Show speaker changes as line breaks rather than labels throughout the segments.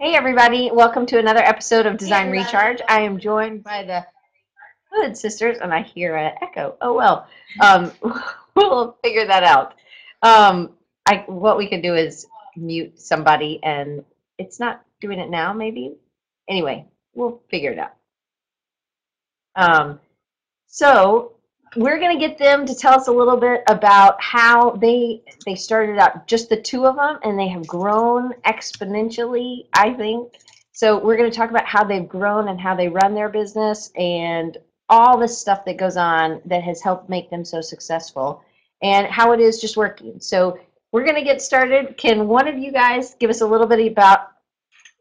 Hey, everybody. Welcome to another episode of Design Recharge. I am joined by the Hood sisters, and I hear an echo. Oh, well. Um, we'll figure that out. Um, I, what we can do is mute somebody, and it's not doing it now, maybe. Anyway, we'll figure it out. Um, so we're going to get them to tell us a little bit about how they they started out just the two of them and they have grown exponentially i think. So we're going to talk about how they've grown and how they run their business and all the stuff that goes on that has helped make them so successful and how it is just working. So we're going to get started. Can one of you guys give us a little bit about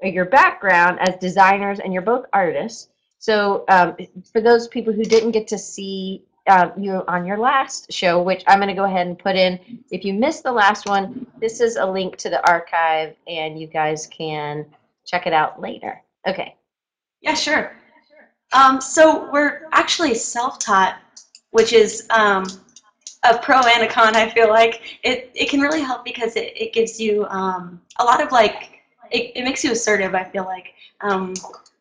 your background as designers? And you're both artists. So um, for those people who didn't get to see uh, you on your last show, which I'm going to go ahead and put in. If you missed the last one, this is a link to the archive, and you guys can check it out later. Okay.
Yeah, sure. Um, so we're actually self-taught, which is um, a pro and a con. I feel like it, it can really help because it, it gives you um, a lot of like it, it makes you assertive. I feel like um,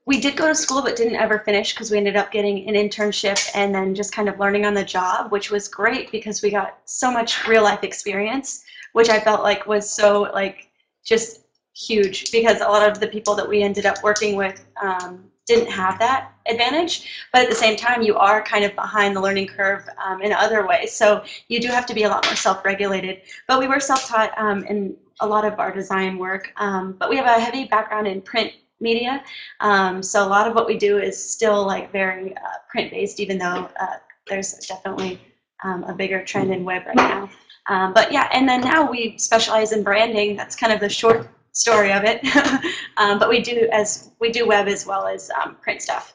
we did go to school but didn't ever finish because we ended up getting an internship and then just kind of learning on the job, which was great because we got so much real life experience, which I felt like was so like just huge because a lot of the people that we ended up working with um, didn't have that advantage. But at the same time, you are kind of behind the learning curve um, in other ways. So you do have to be a lot more self-regulated. But we were self-taught um, in a lot of our design work. Um, but we have a heavy background in print media. Um, so a lot of what we do is still like very uh, print based, even though uh, there's definitely um, a bigger trend in web right now. Um, but yeah, and then now we specialize in branding. That's kind of the short story of it. Um, but we do as we do web as well as um, print stuff.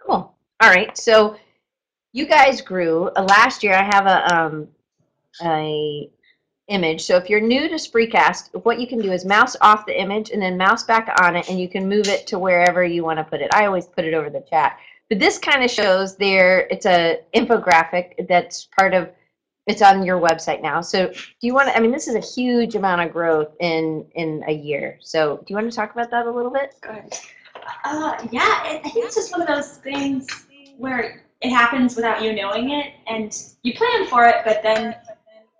Cool. All right. So you guys grew. Uh, last year, I have a um, a image. So if you're new to Spreecast, what you can do is mouse off the image and then mouse back on it and you can move it to wherever you want to put it. I always put it over the chat. But this kind of shows there, it's a infographic that's part of, it's on your website now. So do you want to, I mean, this is a huge amount of growth in, in a year. So do you want to talk about that a little bit?
Go ahead. Uh, yeah, I think it's just one of those things where it happens without you knowing it and you plan for it, but then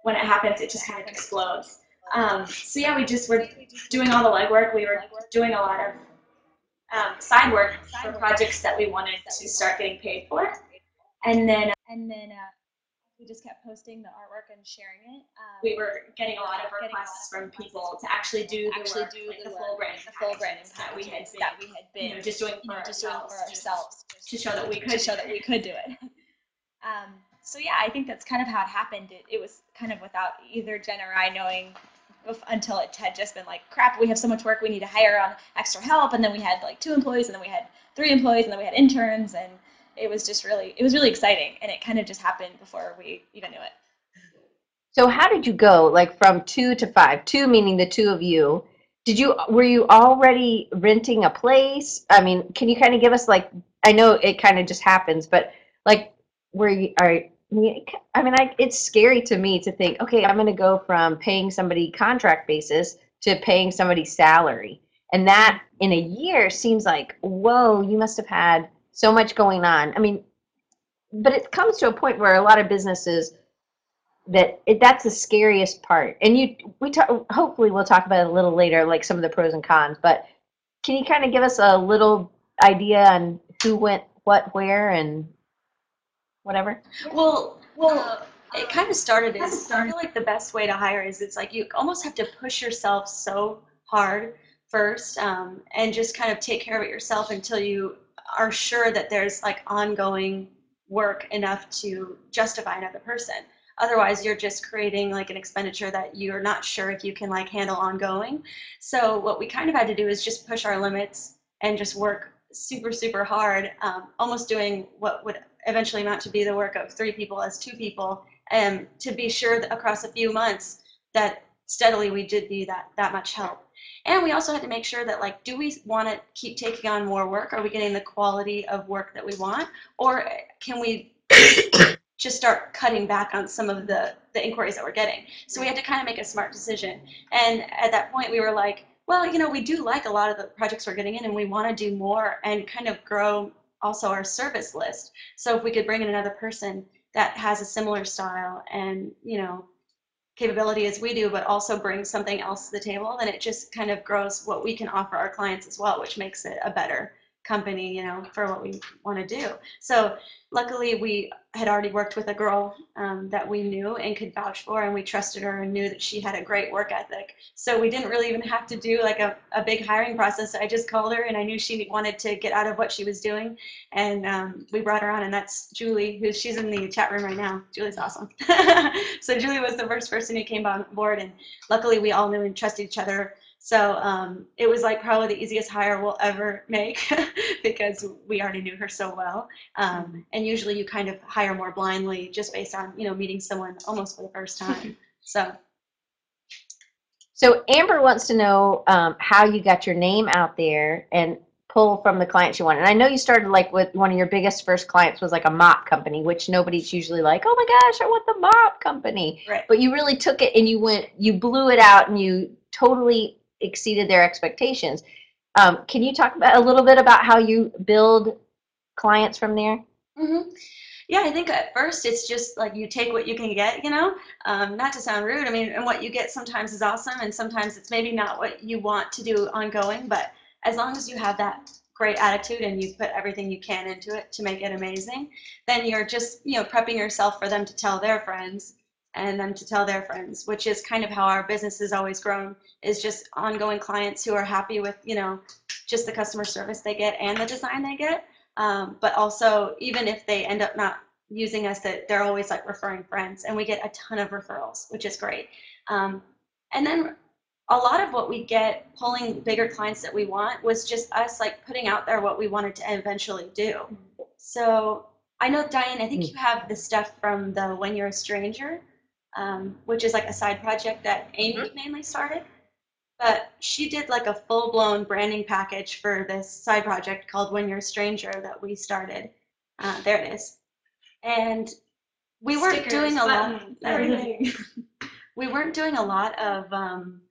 when it happens, it just kind of explodes. Um, so yeah, we just were doing all the legwork. We were doing a lot of um, side work for projects that we wanted to start getting paid for, and then and then uh, we just kept posting the artwork and sharing it. Um, we were getting a lot of requests from people to actually do the
actually
work,
do
like
the,
the full brand,
the full brand
that we had been,
that we had been
you know, just doing for
you know, just doing
ourselves,
for ourselves
to show that we could
to show that we could do it. Um, so yeah, I think that's kind of how it happened. It, it was kind of without either Jen or I knowing until it had just been like, crap, we have so much work, we need to hire on extra help, and then we had like two employees, and then we had three employees, and then we had interns, and it was just really, it was really exciting, and it kind of just happened before we even knew it.
So how did you go like from two to five? Two meaning the two of you. Did you were you already renting a place? I mean, can you kind of give us like I know it kind of just happens, but like where you are I mean, I it's scary to me to think, okay, I'm going to go from paying somebody contract basis to paying somebody salary. And that in a year seems like, whoa, you must have had so much going on. I mean, but it comes to a point where a lot of businesses that it, that's the scariest part. And you, we talk, hopefully we'll talk about it a little later, like some of the pros and cons. But can you kind of give us a little idea on who went what, where, and whatever?
Well, well, it kind of started as I feel like the best way to hire is it's like you almost have to push yourself so hard first um, and just kind of take care of it yourself until you are sure that there's like ongoing work enough to justify another person. Otherwise, you're just creating like an expenditure that you're not sure if you can like handle ongoing. So what we kind of had to do is just push our limits and just work super super hard, um, almost doing what would eventually amount to be the work of three people as two people, and to be sure that across a few months that steadily we did be that that much help. And we also had to make sure that like, do we want to keep taking on more work? Are we getting the quality of work that we want, or can we just start cutting back on some of the the inquiries that we're getting? So we had to kind of make a smart decision. And at that point, we were like, Well, you know, we do like a lot of the projects we're getting in, and we want to do more and kind of grow also our service list. So if we could bring in another person that has a similar style and you know capability as we do, but also bring something else to the table, then it just kind of grows what we can offer our clients as well, which makes it a better company, you know, for what we want to do. So luckily we had already worked with a girl um, that we knew and could vouch for and we trusted her and knew that she had a great work ethic. So we didn't really even have to do like a, a big hiring process. I just called her and i knew she wanted to get out of what she was doing. And um, we brought her on and that's julie who she's in the chat room right now. Julie's awesome. So julie was the first person who came on board and luckily we all knew and trusted each other so um, it was like probably the easiest hire we'll ever make because we already knew her so well. Um, and usually you kind of hire more blindly just based on, you know, meeting someone almost for the first time. So
So Amber wants to know um, how you got your name out there and pull from the clients you want. And I know you started like with one of your biggest first clients was like a mop company, which nobody's usually like, oh my gosh, I want the mop company.
Right.
But you really took it and you went, you blew it out and you totally exceeded their expectations. Um, can you talk about a little bit about how you build clients from there?
hmm Yeah, I think at first it's just like you take what you can get, you know, um, not to sound rude. I mean, and what you get sometimes is awesome, and sometimes it's maybe not what you want to do ongoing. But as long as you have that great attitude and you put everything you can into it to make it amazing, then you're just, you know, prepping yourself for them to tell their friends and them to tell their friends, which is kind of how our business has always grown, is just ongoing clients who are happy with, you know, just the customer service they get and the design they get. Um, but also, even if they end up not using us, that they're always like referring friends, and we get a ton of referrals, which is great. Um, and then a lot of what we get pulling bigger clients that we want was just us like putting out there what we wanted to eventually do. So I know Diane, I think
Mm.
you have the stuff from the When You're a Stranger, um, which is like a side project that Amy mainly started. But she did like a full blown branding package for this side project called When You're a Stranger that we started. Uh, there it is. And we weren't
Stickers,
doing a lot.
buttons, everything.
we weren't doing a lot of um,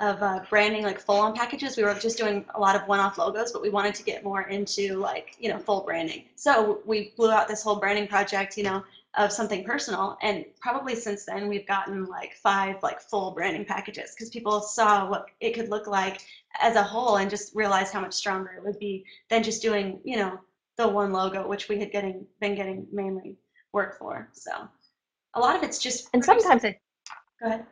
of uh, branding like full on packages. We were just doing a lot of one off logos, but we wanted to get more into like you know full branding. So we blew out this whole branding project, you know, of something personal, and probably since then we've gotten like five like full branding packages because people saw what it could look like as a whole and just realized how much stronger it would be than just doing you know the one logo, which we had getting been getting mainly work for. So a lot of it's just
And sometimes it,
go ahead.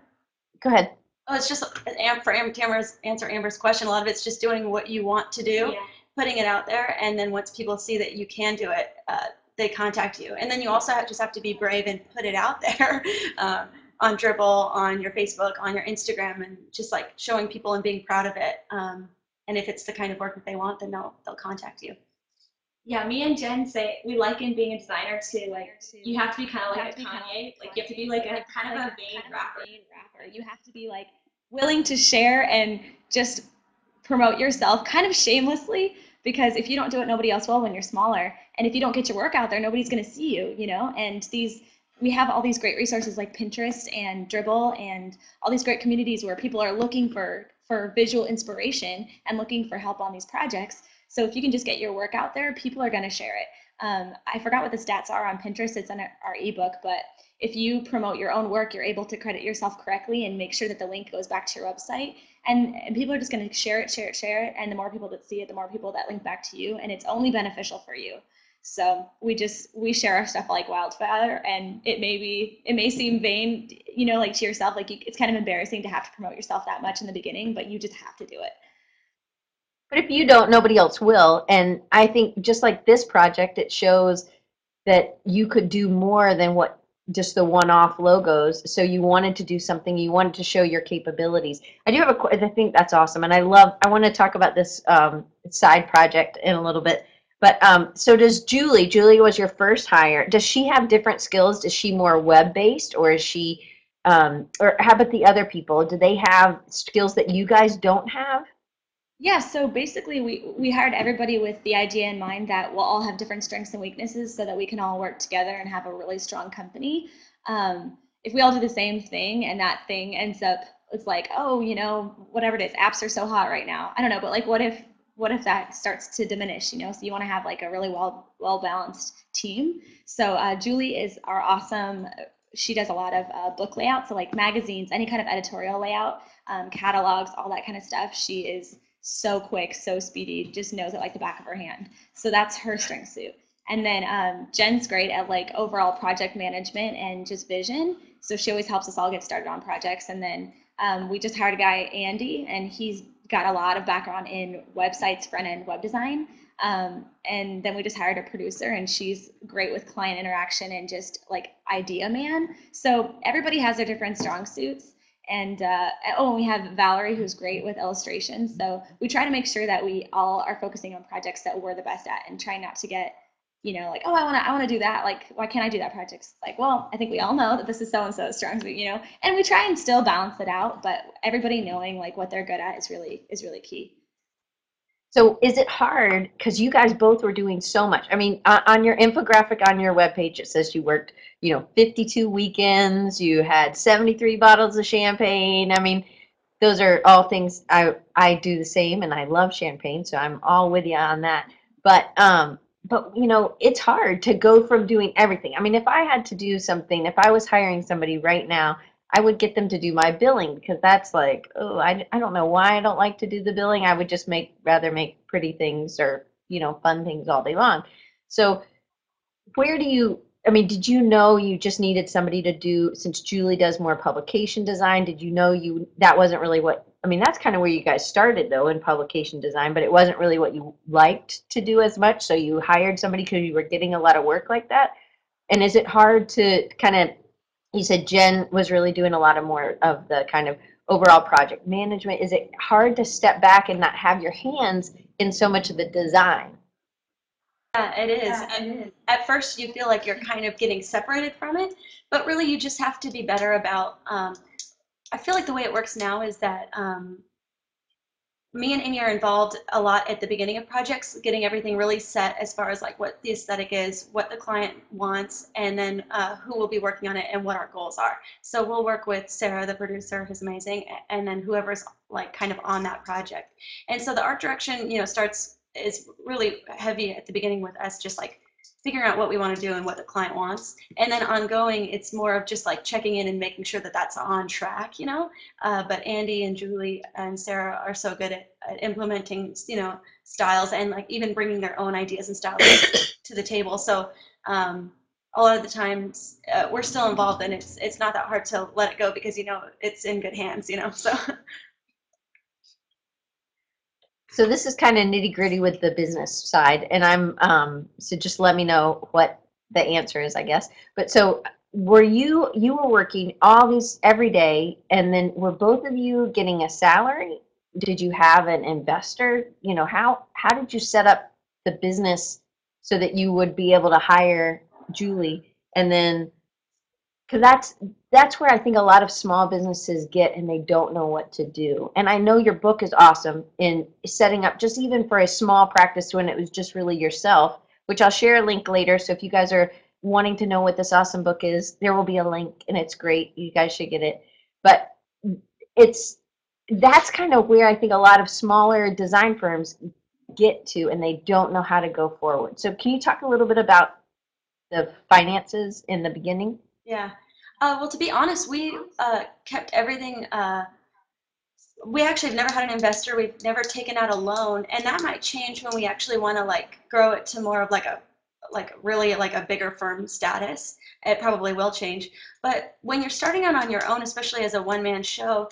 go ahead.
Oh, it's just for Am- Tamara's answer Amber's question. A lot of it's just doing what you want to do,
Yeah.
putting it out there, and then once people see that you can do it, uh, they contact you. And then you also have, just have to be brave and put it out there um, on Dribbble, on your Facebook, on your Instagram, and just like showing people and being proud of it. Um, and if it's the kind of work that they want, then they'll they'll contact you.
Yeah, me and Jen say we liken being a designer to like you have to be kind of like a
to
Kanye,
like
like you have to be like a kind of a vain
kind of
rapper.
vain rapper. You have to be like willing to share and just promote yourself kind of shamelessly because if you don't do it nobody else will when you're smaller. And if you don't get your work out there nobody's going to see you you know? And these we have all these great resources like pinterest and dribbble and all these great communities where people are looking for for visual inspiration and looking for help on these projects. So if you can just get your work out there people are going to share it. Um, i forgot what the stats are on pinterest. It's our, our ebook but if you promote your own work, you're able to credit yourself correctly and make sure that the link goes back to your website. And, and people are just going to share it, share it, share it. And the more people that see it, the more people that link back to you. And it's only beneficial for you. So we just we share our stuff like wildfire, and it may be it may seem vain, you know, like to yourself, like you, it's kind of embarrassing to have to promote yourself that much in the beginning, but you just have to do it.
But if you don't, nobody else will. And I think just like this project, it shows that you could do more than what just the one-off logos. So you wanted to do something, you wanted to show your capabilities. I do have a. I think that's awesome. And I love, I want to talk about this um, side project in a little bit. But um, so does Julie, Julie was your first hire. Does she have different skills? Is she more web-based or is she, um, or how about the other people? Do they have skills that you guys don't have?
Yeah, so basically we, we hired everybody with the idea in mind that we'll all have different strengths and weaknesses so that we can all work together and have a really strong company. Um, if we all do the same thing and that thing ends up it's like, oh, you know, whatever it is, apps are so hot right now. I don't know, but like, what if what if that starts to diminish? You know, so you want to have like a really well well balanced team. So uh, Julie is our awesome. She does a lot of uh, book layout, so like magazines, any kind of editorial layout, um, catalogs, all that kind of stuff. She is so quick, so speedy, just knows it like the back of her hand. So that's her strength suit. And then um, Jen's great at like overall project management and just vision. So she always helps us all get started on projects. And then um, we just hired a guy, Andy, and he's got a lot of background in websites, front end web design. Um, and then we just hired a producer, and she's great with client interaction and just like idea man. So everybody has their different strong suits. And uh, oh, and we have Valerie, who's great with illustrations. So we try to make sure that we all are focusing on projects that we're the best at, and try not to get you know, like, oh, I want to, I want to do that. Like, why can't I do that project? Like, well, I think we all know that this is so and so's strong you know, and we try and still balance it out, but everybody knowing like what they're good at is really is really key.
So is it hard because you guys both were doing so much? I mean, on, on your infographic on your webpage, it says you worked, you know, 52 weekends, you had 73 bottles of champagne. I mean, those are all things I I do the same, and I love champagne, so I'm all with you on that. But um, but you know, it's hard to go from doing everything. I mean, if I had to do something, if I was hiring somebody right now, I would get them to do my billing because that's like, oh, I, I don't know why I don't like to do the billing. I would just make rather make pretty things or, you know, fun things all day long. So where do you I mean, did you know you just needed somebody to do since Julie does more publication design, did you know you that wasn't really what I mean, that's kind of where you guys started though in publication design, but it wasn't really what you liked to do as much. So you hired somebody because you were getting a lot of work like that. And is it hard to kind of, you said Jen was really doing a lot of more of the kind of overall project management. Is it hard to step back and not have your hands in so much of the design?
Yeah, it is.
Yeah,
And
it is.
at first, you feel like you're kind of getting separated from it, but really, you just have to be better about. Um, I feel like the way it works now is that um, me and Amy are involved a lot at the beginning of projects, getting everything really set as far as like what the aesthetic is, what the client wants, and then uh, who will be working on it and what our goals are. So we'll work with Sarah, the producer, who's amazing, and then whoever's like kind of on that project. And so the art direction, you know, starts is really heavy at the beginning with us just like figuring out what we want to do and what the client wants. And then ongoing it's more of just like checking in and making sure that that's on track you know? Uh, but andy and julie and sarah are so good at, at implementing you know styles and like even bringing their own ideas and styles to the table. So um, a lot of the times uh, we're still involved and it's it's not that hard to let it go because you know it's in good hands you know? So
So this is kind of nitty gritty with the business side, and I'm um, so just let me know what the answer is, I guess. But so were you you were working all these every day, and then were both of you getting a salary? Did you have an investor? You know how how did you set up the business so that you would be able to hire Julie, and then because that's that's where I think a lot of small businesses get and they don't know what to do. And I know your book is awesome in setting up just even for a small practice when it was just really yourself, which I'll share a link later. So if you guys are wanting to know what this awesome book is, there will be a link and it's great. You guys should get it. But it's that's kind of where I think a lot of smaller design firms get to and they don't know how to go forward. So can you talk a little bit about the finances in the beginning?
Yeah. Uh, well, to be honest, we uh, kept everything. Uh, we actually have never had an investor. We've never taken out a loan, and that might change when we actually want to like grow it to more of like a like really like a bigger firm status. It probably will change. But when you're starting out on your own, especially as a one-man show,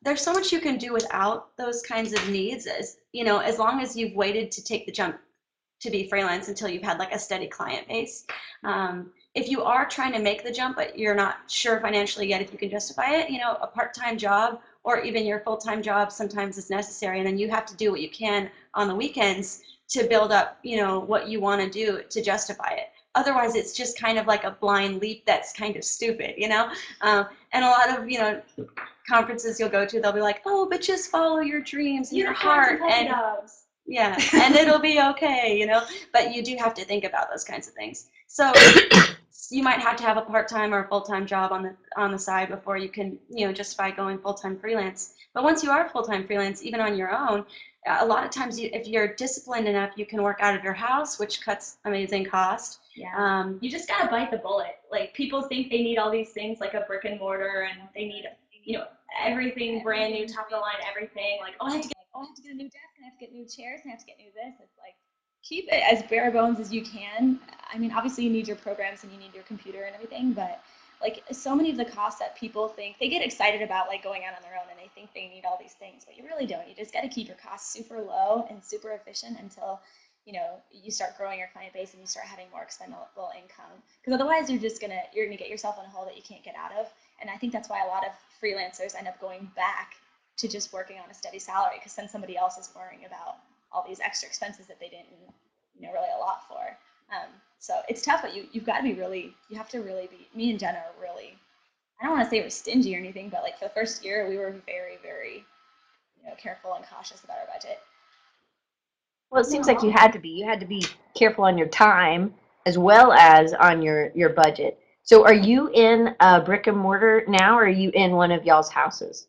there's so much you can do without those kinds of needs. As you know, as long as you've waited to take the jump to be freelance until you've had like a steady client base. Um, if you are trying to make the jump but you're not sure financially yet if you can justify it, you know, a part-time job or even your full-time job sometimes is necessary and then you have to do what you can on the weekends to build up, you know, what you want to do to justify it. Otherwise, it's just kind of like a blind leap that's kind of stupid, you know? Um, and a lot of, you know, conferences you'll go to, they'll be like, oh, but just follow your dreams and your heart. And
doves.
yeah, and it'll be okay, you know. But you do have to think about those kinds of things. So you might have to have a part-time or a full-time job on the on the side before you can you know justify going full-time freelance but once you are full-time freelance even on your own a lot of times you, if you're disciplined enough you can work out of your house which cuts amazing cost
Yeah.
um,
You just gotta bite the bullet. Like people think they need all these things like a brick and mortar and they need, you know, everything brand new, top of the line, everything. Like, oh, I have to get
oh, I have to get a new desk, and I have to get new chairs, and I have to get new this. It's like keep it as bare bones as you can. I mean, obviously you need your programs and you need your computer and everything, but like so many of the costs that people think they get excited about like going out on their own and they think they need all these things, but you really don't. You just got to keep your costs super low and super efficient until you know you start growing your client base and you start having more expendable income. Because otherwise you're just gonna you're gonna get yourself in a hole that you can't get out of. And I think that's why a lot of freelancers end up going back to just working on a steady salary because then somebody else is worrying about all these extra expenses that they didn't, you know, really a lot for. Um, so it's tough, but you you've got to be really, you have to really be. Me and Jenna are really, I don't want to say we're stingy or anything, but like for the first year, we were very, very, you know, careful and cautious about our budget.
Well, it seems like you had to be. You had to be careful on your time as well as on your your budget. So, are you in a brick and mortar now, or are you in one of y'all's houses?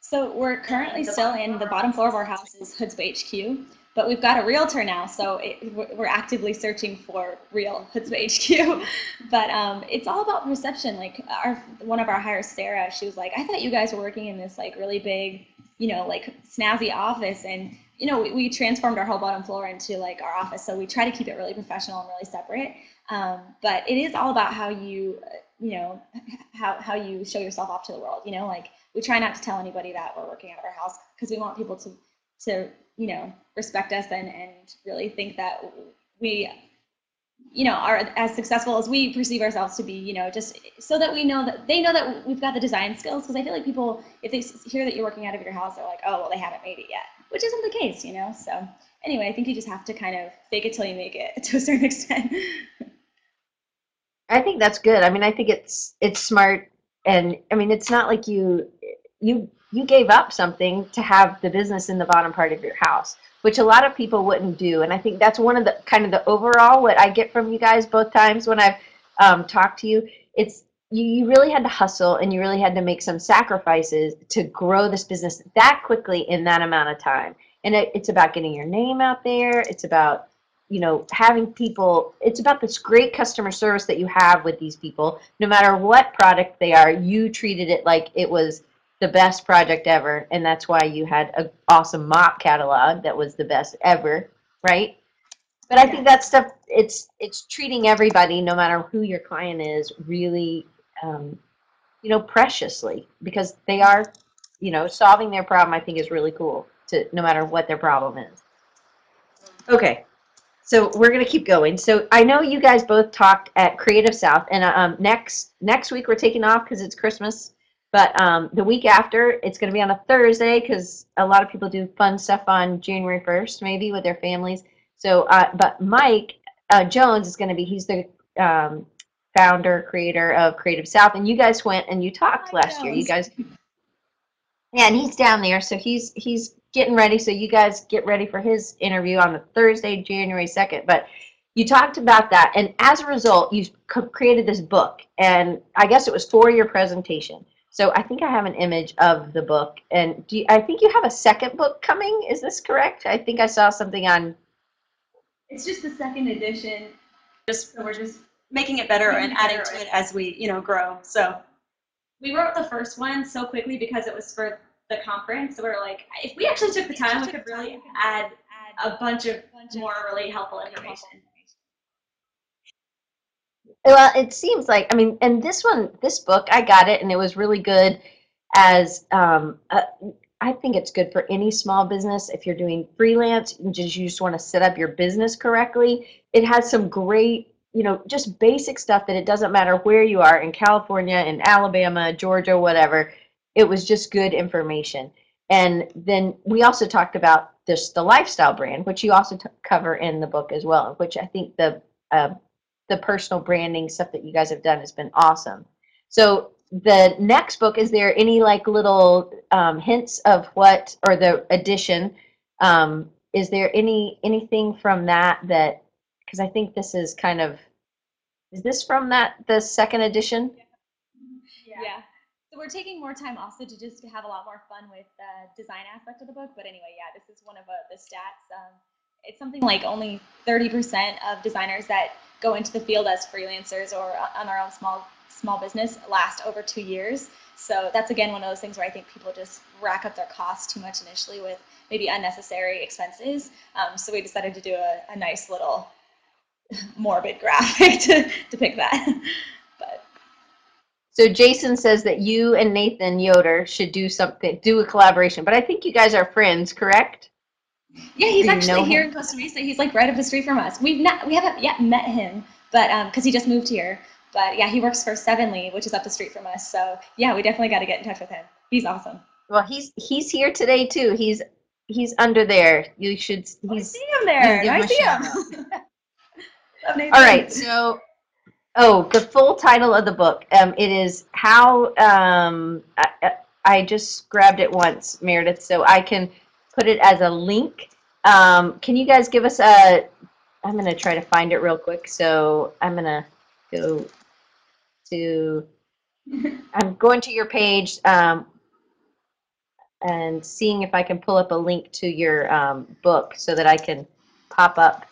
So we're currently still in the bottom floor of our house is Hoodzpah HQ, but we've got a realtor now, so it, we're actively searching for real Hoodzpah HQ. but um, it's all about perception. Like our one of our hires, Sarah, she was like, "I thought you guys were working in this like really big, you know, like snazzy office," and you know, we, we transformed our whole bottom floor into like our office, so we try to keep it really professional and really separate. Um, but it is all about how you, you know, how how you show yourself off to the world. You know, like we try not to tell anybody that we're working out of our house because we want people to to you know respect us and and really think that we you know are as successful as we perceive ourselves to be you know just so that we know that they know that we've got the design skills because i feel like people if they hear that you're working out of your house they're like oh well they haven't made it yet which isn't the case you know so anyway i think you just have to kind of fake it till you make it to a certain extent
I think that's good. I mean, I think it's it's smart, and I mean, it's not like you you you gave up something to have the business in the bottom part of your house, which a lot of people wouldn't do. And I think that's one of the kind of the overall what I get from you guys both times when I've um, talked to you. It's you, you really had to hustle and you really had to make some sacrifices to grow this business that quickly in that amount of time. And it, it's about getting your name out there. It's about you know having people it's about this great customer service that you have with these people no matter what product they are you treated it like it was the best project ever and that's why you had an awesome mop catalog that was the best ever right but i think that stuff it's it's treating everybody no matter who your client is really um, you know preciously because they are you know solving their problem i think is really cool to no matter what their problem is okay so we're gonna keep going. So I know you guys both talked at Creative South, and um, next next week we're taking off because it's Christmas. But um, the week after, it's gonna be on a Thursday because a lot of people do fun stuff on January first, maybe with their families. So, uh, but Mike uh, Jones is gonna be. He's the um, founder creator of Creative South, and you guys went and you talked
Mike
last year. You guys, yeah, and he's down there, so he's he's getting ready. So you guys get ready for his interview on the Thursday, January second. But you talked about that, and as a result, you created this book, and I guess it was for your presentation. So I think I have an image of the book, and do you, I think you have a second book coming? Is this correct? I think I saw something on.
It's just the second edition.
just
So we're just
making it better and
Making it
adding
better.
to it as we you know grow so
we wrote the first one so quickly because it was for the conference. So we are like, if we actually took the time, we could really add a bunch of more really helpful information.
Well, it seems like I mean, and this one, this book, I got it, and it was really good. As um, I think it's good for any small business if you're doing freelance and just you just want to set up your business correctly. It has some great, you know, just basic stuff that it doesn't matter where you are in California, in Alabama, Georgia, whatever. It was just good information. And then we also talked about this the lifestyle brand, which you also t- cover in the book as well, which I think the uh, the personal branding stuff that you guys have done has been awesome. So the next book, is there any like little um, hints of what, or the addition? Um, is there any anything from that that? Because I think this is kind of Is this from that, the second edition?
Yeah. So we're taking more time also to just have a lot more fun with the design aspect of the book. But anyway, yeah, this is one of uh, the stats. Um, it's something like only 30% of designers that go into the field as freelancers or on their own small small business last over two years. So that's again one of those things where I think people just rack up their costs too much initially with maybe unnecessary expenses. Um, so we decided to do a, a nice little morbid graphic to depict that. but
So Jason says that you and Nathan Yoder should do something, do a collaboration. But I think you guys are friends, correct?
Yeah, he's actually here
him?
in Costa Mesa. He's like right up the street from us. We've not we haven't yet met him, but um, because he just moved here. But yeah, he works for Sevenly, which is up the street from us. So yeah, we definitely got to get in touch with him. He's awesome.
Well, he's he's here today too. He's he's under there. You should.
I see him there.
him
see him.
All right. So, oh, the full title of the book. Um, it is how. Um, I, I- I just grabbed it once, Meredith, so I can put it as a link. Um, can you guys give us a? I'm gonna try to find it real quick. So I'm gonna go to. I'm going to your page um, and seeing if I can pull up a link to your um, book so that I can pop up.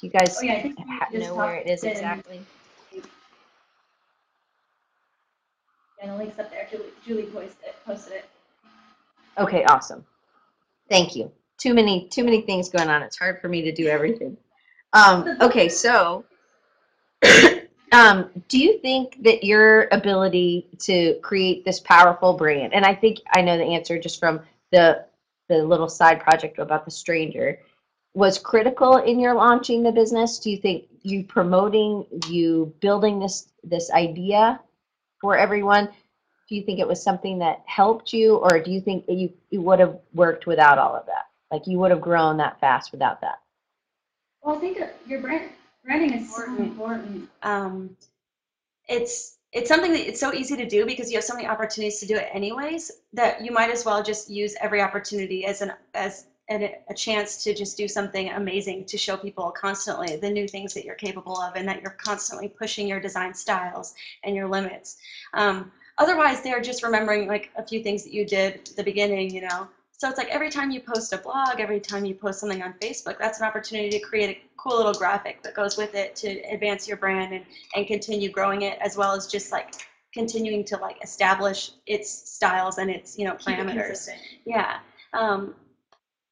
Do you guys
Oh, yeah,
know where it is exactly?
And the link's up there. Julie, Julie posted it. Posted it.
Okay, awesome. Thank you. Too many, too many things going on. It's hard for me to do everything. Um, okay, so, um, do you think that your ability to create this powerful brand, and I think I know the answer just from the the little side project about the stranger, was critical in your launching the business? Do you think you promoting, you building this this idea for everyone? Do you think it was something that helped you or do you think that you, you would have worked without all of that like you would have grown that fast without that
Well, I think that your brand branding is so
Important.
important.
um, it's it's something that it's so easy to do because you have so many opportunities to do it anyways that you might as well just use every opportunity as an as an, a chance to just do something amazing to show people constantly the new things that you're capable of and that you're constantly pushing your design styles and your limits um, otherwise they're just remembering like a few things that you did at the beginning you know? So it's like every time you post a blog every time you post something on facebook that's an opportunity to create a cool little graphic that goes with it to advance your brand and, and continue growing it as well as just like continuing to like establish its styles and its you know parameters. yeah. Um,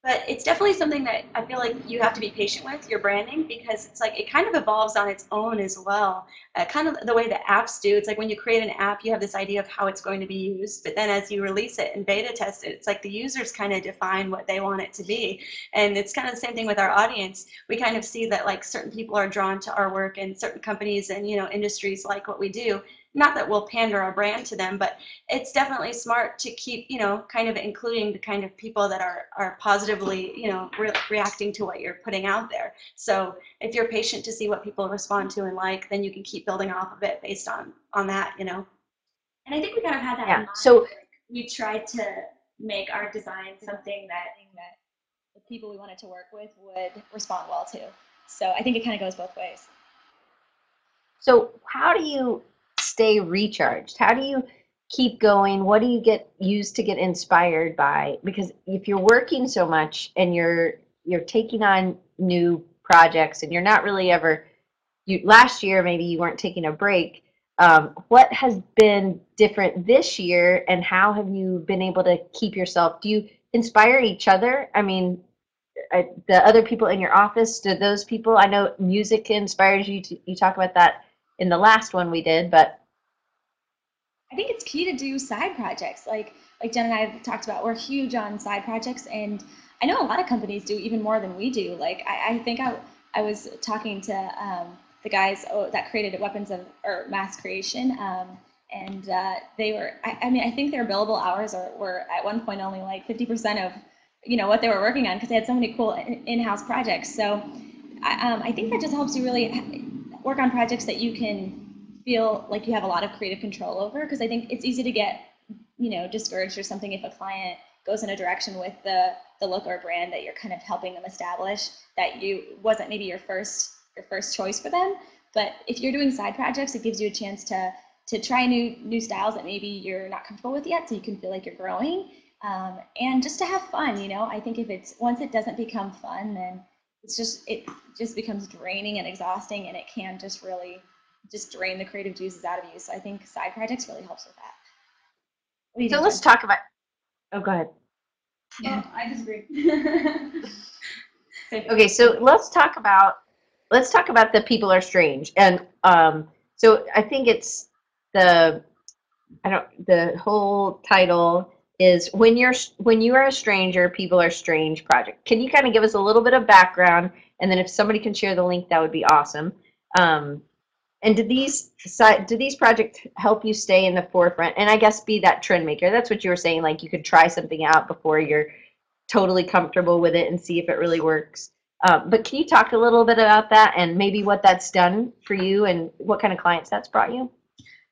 but it's definitely something that I feel like you have to be patient with your branding because it's like it kind of evolves on its own as well. Uh, kind of the way the apps do. It's like when you create an app, you have this idea of how it's going to be used, but then as you release it and beta test it, it's like the users kind of define what they want it to be. And it's kind of the same thing with our audience. We kind of see that like certain people are drawn to our work and certain companies and you know industries like what we do. Not that we'll pander our brand to them, but it's definitely smart to keep you know kind of including the kind of people that are are positively you know re- reacting to what you're putting out there so if you're patient to see what people respond to and like then you can keep building off of it based on on that you know
And I think we kind of had that in
Yeah,
mind.
so-
we tried to make our design something that
that the people we wanted to work with would respond well to. So I think it kind of goes both ways.
so how do you stay recharged? How do you keep going? What do you get used to get inspired by? Because if you're working so much and you're you're taking on new projects and you're not really ever you last year maybe you weren't taking a break um, what has been different this year and how have you been able to keep yourself? Do you inspire each other? I mean uh, the other people in your office do those people i know music inspires you to you talk about that in the last one we did but
I think it's key to do side projects. Like like Jen and I have talked about, we're huge on side projects, and I know a lot of companies do even more than we do. Like I, I think I I was talking to um, the guys oh, that created Weapons of or Mass Creation, um, and uh, they were. I, I mean, I think their billable hours are, were at one point only like 50% of you know what they were working on because they had so many cool in- in-house projects. So I, um, I think that just helps you really work on projects that you can feel like you have a lot of creative control over because I think it's easy to get, you know, discouraged or something if a client goes in a direction with the the look or brand that you're kind of helping them establish that you wasn't maybe your first your first choice for them. But if you're doing side projects, it gives you a chance to to try new new styles that maybe you're not comfortable with yet, so you can feel like you're growing, um, and just to have fun. You know, I think if it's once it doesn't become fun, then it's just it just becomes draining and exhausting, and it can just really just drain the creative juices out of you. So I think side projects really helps with that. What do you
So let's
Jen?
talk about. Oh, go ahead.
Oh, I disagree.
Okay, so let's talk about let's talk about the people are strange, and um, so I think it's the I don't the whole title is when you're when you are a stranger, people are strange project. Can you kind of give us a little bit of background, and then if somebody can share the link, that would be awesome. Um, and do these do these projects help you stay in the forefront, and I guess be that trend maker? That's what you were saying. Like you could try something out before you're totally comfortable with it and see if it really works. Um, but can you talk a little bit about that and maybe what that's done for you and what kind of clients that's brought you?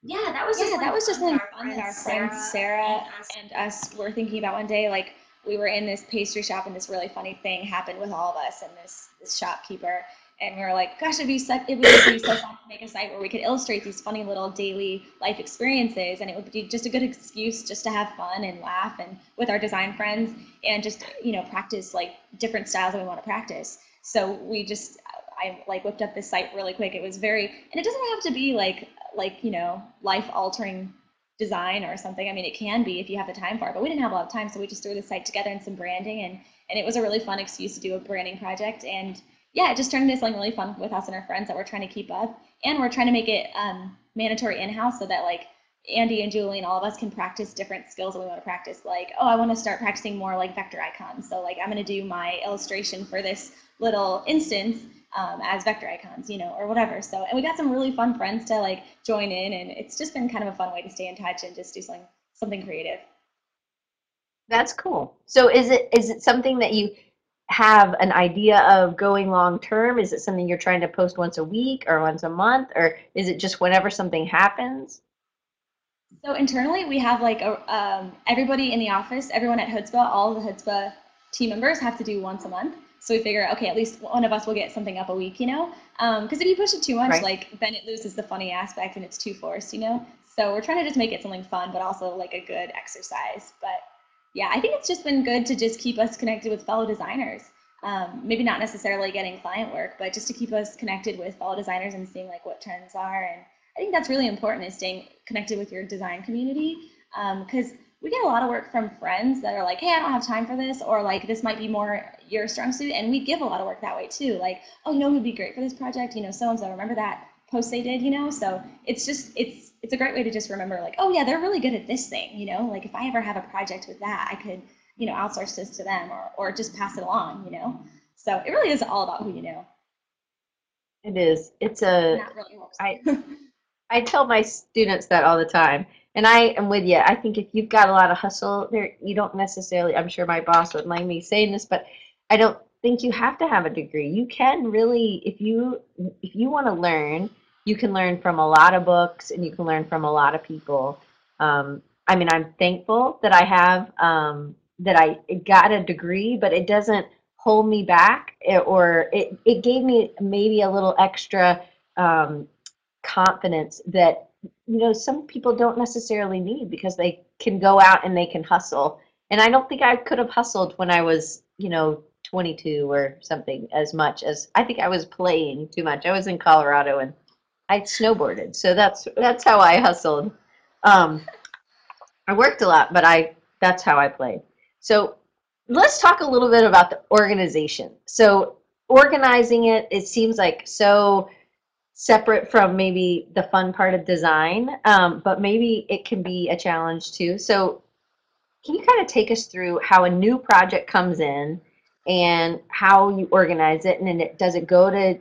Yeah, that was
Yeah,
just
that was just
something
fun that our friend Sarah and us were thinking about one day. Like we were in this pastry shop and this really funny thing happened with all of us and this this shopkeeper. And we were like, gosh, it'd be so, it would be so fun to make a site where we could illustrate these funny little daily life experiences, and it would be just a good excuse just to have fun and laugh and with our design friends and just you know practice like different styles that we want to practice. So we just I like whipped up this site really quick. It was very and it doesn't have to be like like you know life altering design or something. I mean, it can be if you have the time for it, but we didn't have a lot of time, so we just threw the site together and some branding, and and it was a really fun excuse to do a branding project. And yeah, it just turned into something really fun with us and our friends that we're trying to keep up, and we're trying to make it um, mandatory in house so that like Andy and Julie and all of us can practice different skills that we want to practice. Like, oh, I want to start practicing more like vector icons. So like I'm going to do my illustration for this little instance um, as vector icons, you know, or whatever. So, and we got some really fun friends to like join in, and it's just been kind of a fun way to stay in touch and just do something something creative.
That's cool. So is it is it something that you have an idea of going long term? Is it something you're trying to post once a week or once a month or is it just whenever something happens?
So internally, we have like a, um, everybody in the office, everyone at Hoodzpah, all the Hoodzpah team members have to do once a month. So we figure, okay, at least one of us will get something up a week, you know? Because if you push it too much,
Right.
like then it loses the funny aspect and it's too forced, you know? So we're trying to just make it something fun, but also like a good exercise. But yeah, I think it's just been good to just keep us connected with fellow designers. Um, maybe not necessarily getting client work, but just to keep us connected with fellow designers and seeing like what trends are. And I think that's really important is staying connected with your design community because we get a lot of work from friends that are like, hey, I don't have time for this, or like this might be more your strong suit, and we give a lot of work that way too. Like, oh, you know who'd be great for this project? You know, so and so. Remember that post they did? You know, so it's just it's it's a great way to just remember like, oh yeah, they're really good at this thing. You know, like if I ever have a project with that, I could you know outsource this to them or or just pass it along. You know, so it really is all about who you know.
It is. It's a
really.
I I tell my students that all the time. And I am with you. I think if you've got a lot of hustle there, you don't necessarily, I'm sure my boss wouldn't like me saying this, but I don't think you have to have a degree. You can really, if you if you want to learn, you can learn from a lot of books and you can learn from a lot of people. Um, I mean, I'm thankful that I have um, that I got a degree, but it doesn't hold me back eh, or it, it gave me maybe a little extra um, confidence that you know some people don't necessarily need because they can go out and they can hustle. And i don't think i could have hustled when i was you know 22 or something as much as i think i was playing too much. I was in colorado and i snowboarded. So that's that's how i hustled. Um i worked a lot but i that's how i played. So let's talk a little bit about the organization. So organizing it it seems like so separate from maybe the fun part of design, um, but maybe it can be a challenge too. So, can you kind of take us through how a new project comes in and how you organize it? And then it, does it go to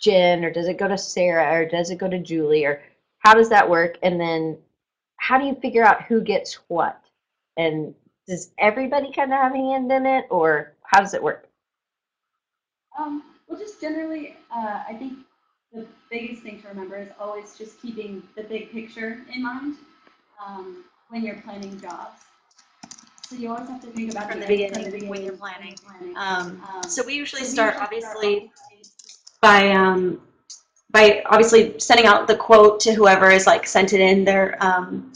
Jen or does it go to Sarah or does it go to Julie or how does that work? And then how do you figure out who gets what? And does everybody kind of have a hand in it or how does it work?
Um, well, just generally, uh, I think the biggest thing to remember is always just keeping the big picture in mind um, when you're planning jobs. So you always have to think about
From the beginning,
from the
when you're planning.
planning.
Um, so we usually
so we
start
usually
obviously by um, by obviously sending out the quote to whoever is like sent it in their um,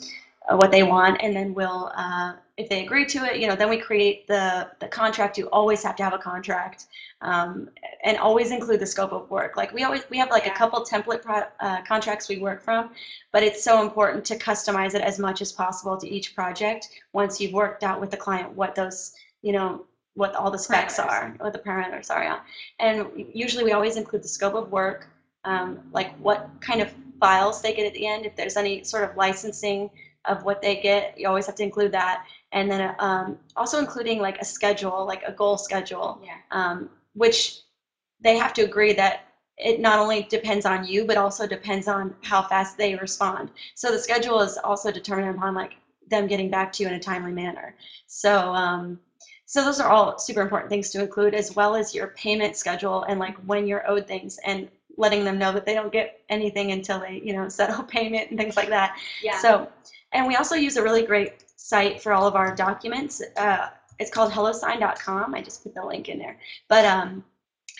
uh, what they want, and then we'll uh, if they agree to it, you know, then we create the the contract. You always have to have a contract, um, and always include the scope of work. Like we always we have like a couple template pro- uh, contracts we work from, but it's so important to customize it as much as possible to each project once you've worked out with the client what those you know what all the specs
Parameters.
are, what the parameters are. Yeah, and usually we always include the scope of work, um, like what kind of files they get at the end. If there's any sort of licensing of what they get, you always have to include that. And then um, also including like a schedule, like a goal schedule,
Yeah.
um, which they have to agree that it not only depends on you, but also depends on how fast they respond. So the schedule is also determined upon like them getting back to you in a timely manner. So um, so those are all super important things to include, as well as your payment schedule and like when you're owed things and letting them know that they don't get anything until they, you know, settle payment and things like that.
Yeah.
So, and we also use a really great site for all of our documents. Uh, it's called hellosign.com. I just put the link in there. But um,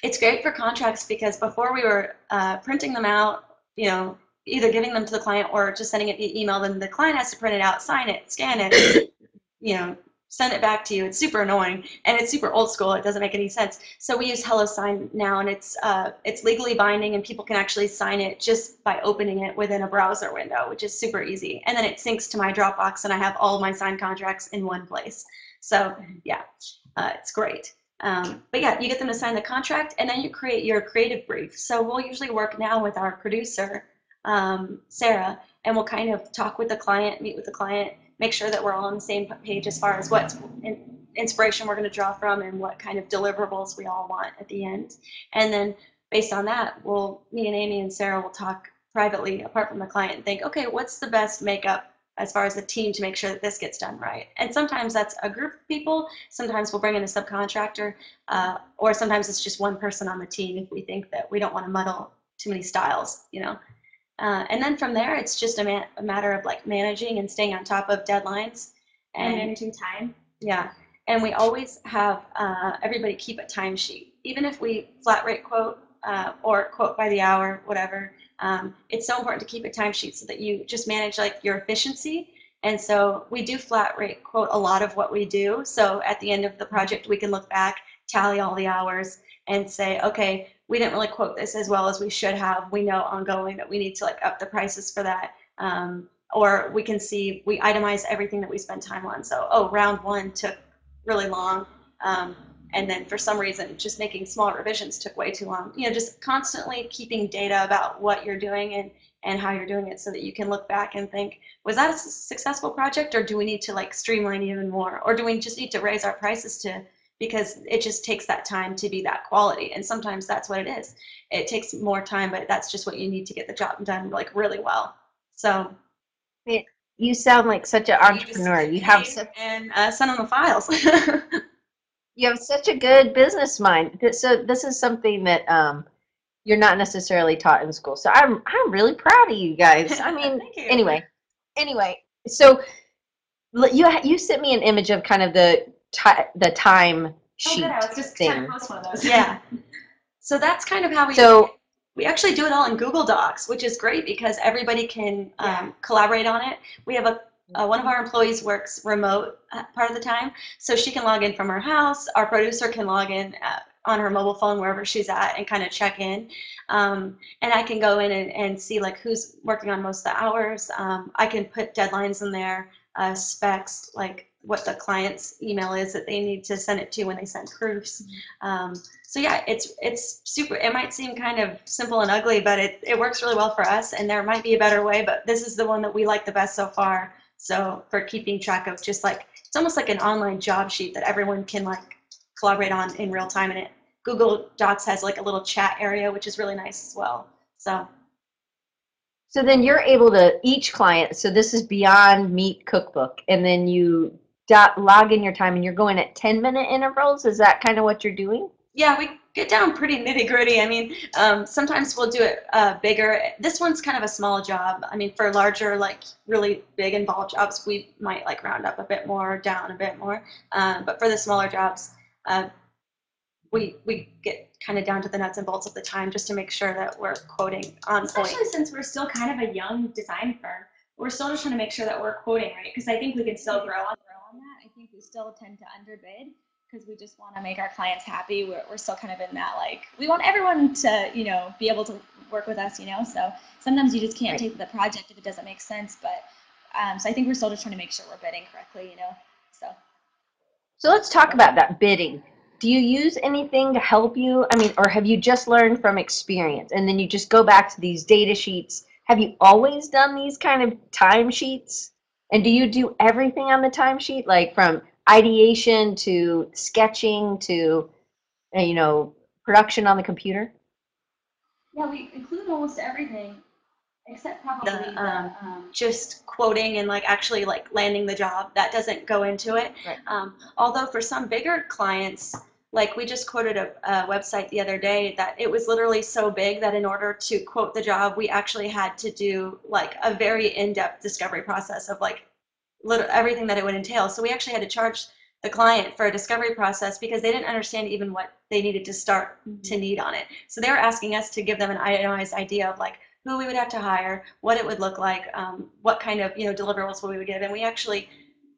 it's great for contracts because before we were uh, printing them out, you know, either giving them to the client or just sending it via email, then the client has to print it out, sign it, scan it, you know, send it back to you. It's super annoying and it's super old school. It doesn't make any sense. So we use HelloSign now, and it's uh, it's legally binding, and people can actually sign it just by opening it within a browser window, which is super easy. And then it syncs to my Dropbox, and I have all my signed contracts in one place. So yeah, uh, it's great. Um, but yeah, you get them to sign the contract, and then you create your creative brief. So we'll usually work now with our producer, um, Sarah, and we'll kind of talk with the client, meet with the client, make sure that we're all on the same page as far as what inspiration we're going to draw from and what kind of deliverables we all want at the end. And then based on that, we'll me and Amy and Sarah will talk privately apart from the client and think, okay, what's the best makeup as far as the team to make sure that this gets done right. And sometimes that's a group of people. Sometimes we'll bring in a subcontractor, uh, or sometimes it's just one person on the team if we think that we don't want to muddle too many styles, you know. Uh, and then from there, it's just a, ma- a matter of like managing and staying on top of deadlines.
And
And
managing time.
yeah, and we always have uh, everybody keep a timesheet, even if we flat rate quote uh, or quote by the hour, whatever. Um, it's so important to keep a timesheet so that you just manage like your efficiency. And so we do flat rate quote a lot of what we do. So at the end of the project, we can look back, tally all the hours, and say, okay, we didn't really quote this as well as we should have. We know ongoing that we need to like up the prices for that. Um, or we can see we itemize everything that we spend time on. So, oh, round one took really long. Um, and then for some reason, just making small revisions took way too long. You know, just constantly keeping data about what you're doing and, and how you're doing it so that you can look back and think, was that a successful project or do we need to like streamline even more? Or do we just need to raise our prices to, because it just takes that time to be that quality. And sometimes that's what it is. It takes more time, but that's just what you need to get the job done like really well. So
You sound like such an entrepreneur. You have
and uh, send them the files.
you have such a good business mind. So this is something that um, you're not necessarily taught in school. So I'm I'm really proud of you guys. I mean, anyway, anyway. So you you sent me an image of kind of the ti- the time
Oh,
sheet
good. I was just
thing.
to post one of those.
yeah. So that's kind of how we
So
we actually do it all in Google Docs, which is great because everybody can um, collaborate on it. We have a uh, one of our employees works remote uh, part of the time, so she can log in from her house. Our producer can log in uh, on her mobile phone wherever she's at and kind of check in. Um, and I can go in and, and see like who's working on most of the hours. Um, I can put deadlines in there, uh, specs, like what the client's email is that they need to send it to when they send proofs. Um, so yeah, it's it's super. It might seem kind of simple and ugly, but it, it works really well for us. And there might be a better way, but this is the one that we like the best so far. So for keeping track of just like it's almost like an online job sheet that everyone can like collaborate on in real time. And it Google Docs has like a little chat area, which is really nice as well. So
So then you're able to each client. So this is Beyond Meat Cookbook, and then you dot, log in your time, and you're going at 10 minute intervals. Is that kind of what you're doing?
yeah, we get down pretty nitty gritty. I mean, um, sometimes we'll do it uh, bigger. This one's kind of a small job. I mean, for larger, like really big involved jobs, we might like round up a bit more, down a bit more. Um, but for the smaller jobs, uh, we we get kind of down to the nuts and bolts of the time just to make sure that we're quoting on point.
Especially since we're still kind of a young design firm. We're still just trying to make sure that we're quoting right because I think we can still grow on.
grow on that. I think we still tend to underbid because we just want to make our clients happy. We're, we're still kind of in that like we want everyone to you know be able to work with us, you know. So sometimes you just can't
Right.
take the project if it doesn't make sense. But um, so I think we're still just trying to make sure we're bidding correctly, you know. So
So let's talk about that bidding. Do you use anything to help you? I mean, or have you just learned from experience and then you just go back to these data sheets? Have you always done these kind of time sheets? And do you do everything on the timesheet, like from ideation to sketching to, uh, you know, production on the computer?
Yeah, we include almost everything, except probably
The,
the,
um,
um,
just quoting and like actually like landing the job that doesn't go into it
Right.
um, although for some bigger clients like we just quoted a, a website the other day that it was literally so big that in order to quote the job we actually had to do like a very in-depth discovery process of like lit- everything that it would entail. So we actually had to charge the client for a discovery process because they didn't understand even what they needed to start to need on it. So they were asking us to give them an itemized idea of like who we would have to hire, what it would look like, um, what kind of you know deliverables we would give, and we actually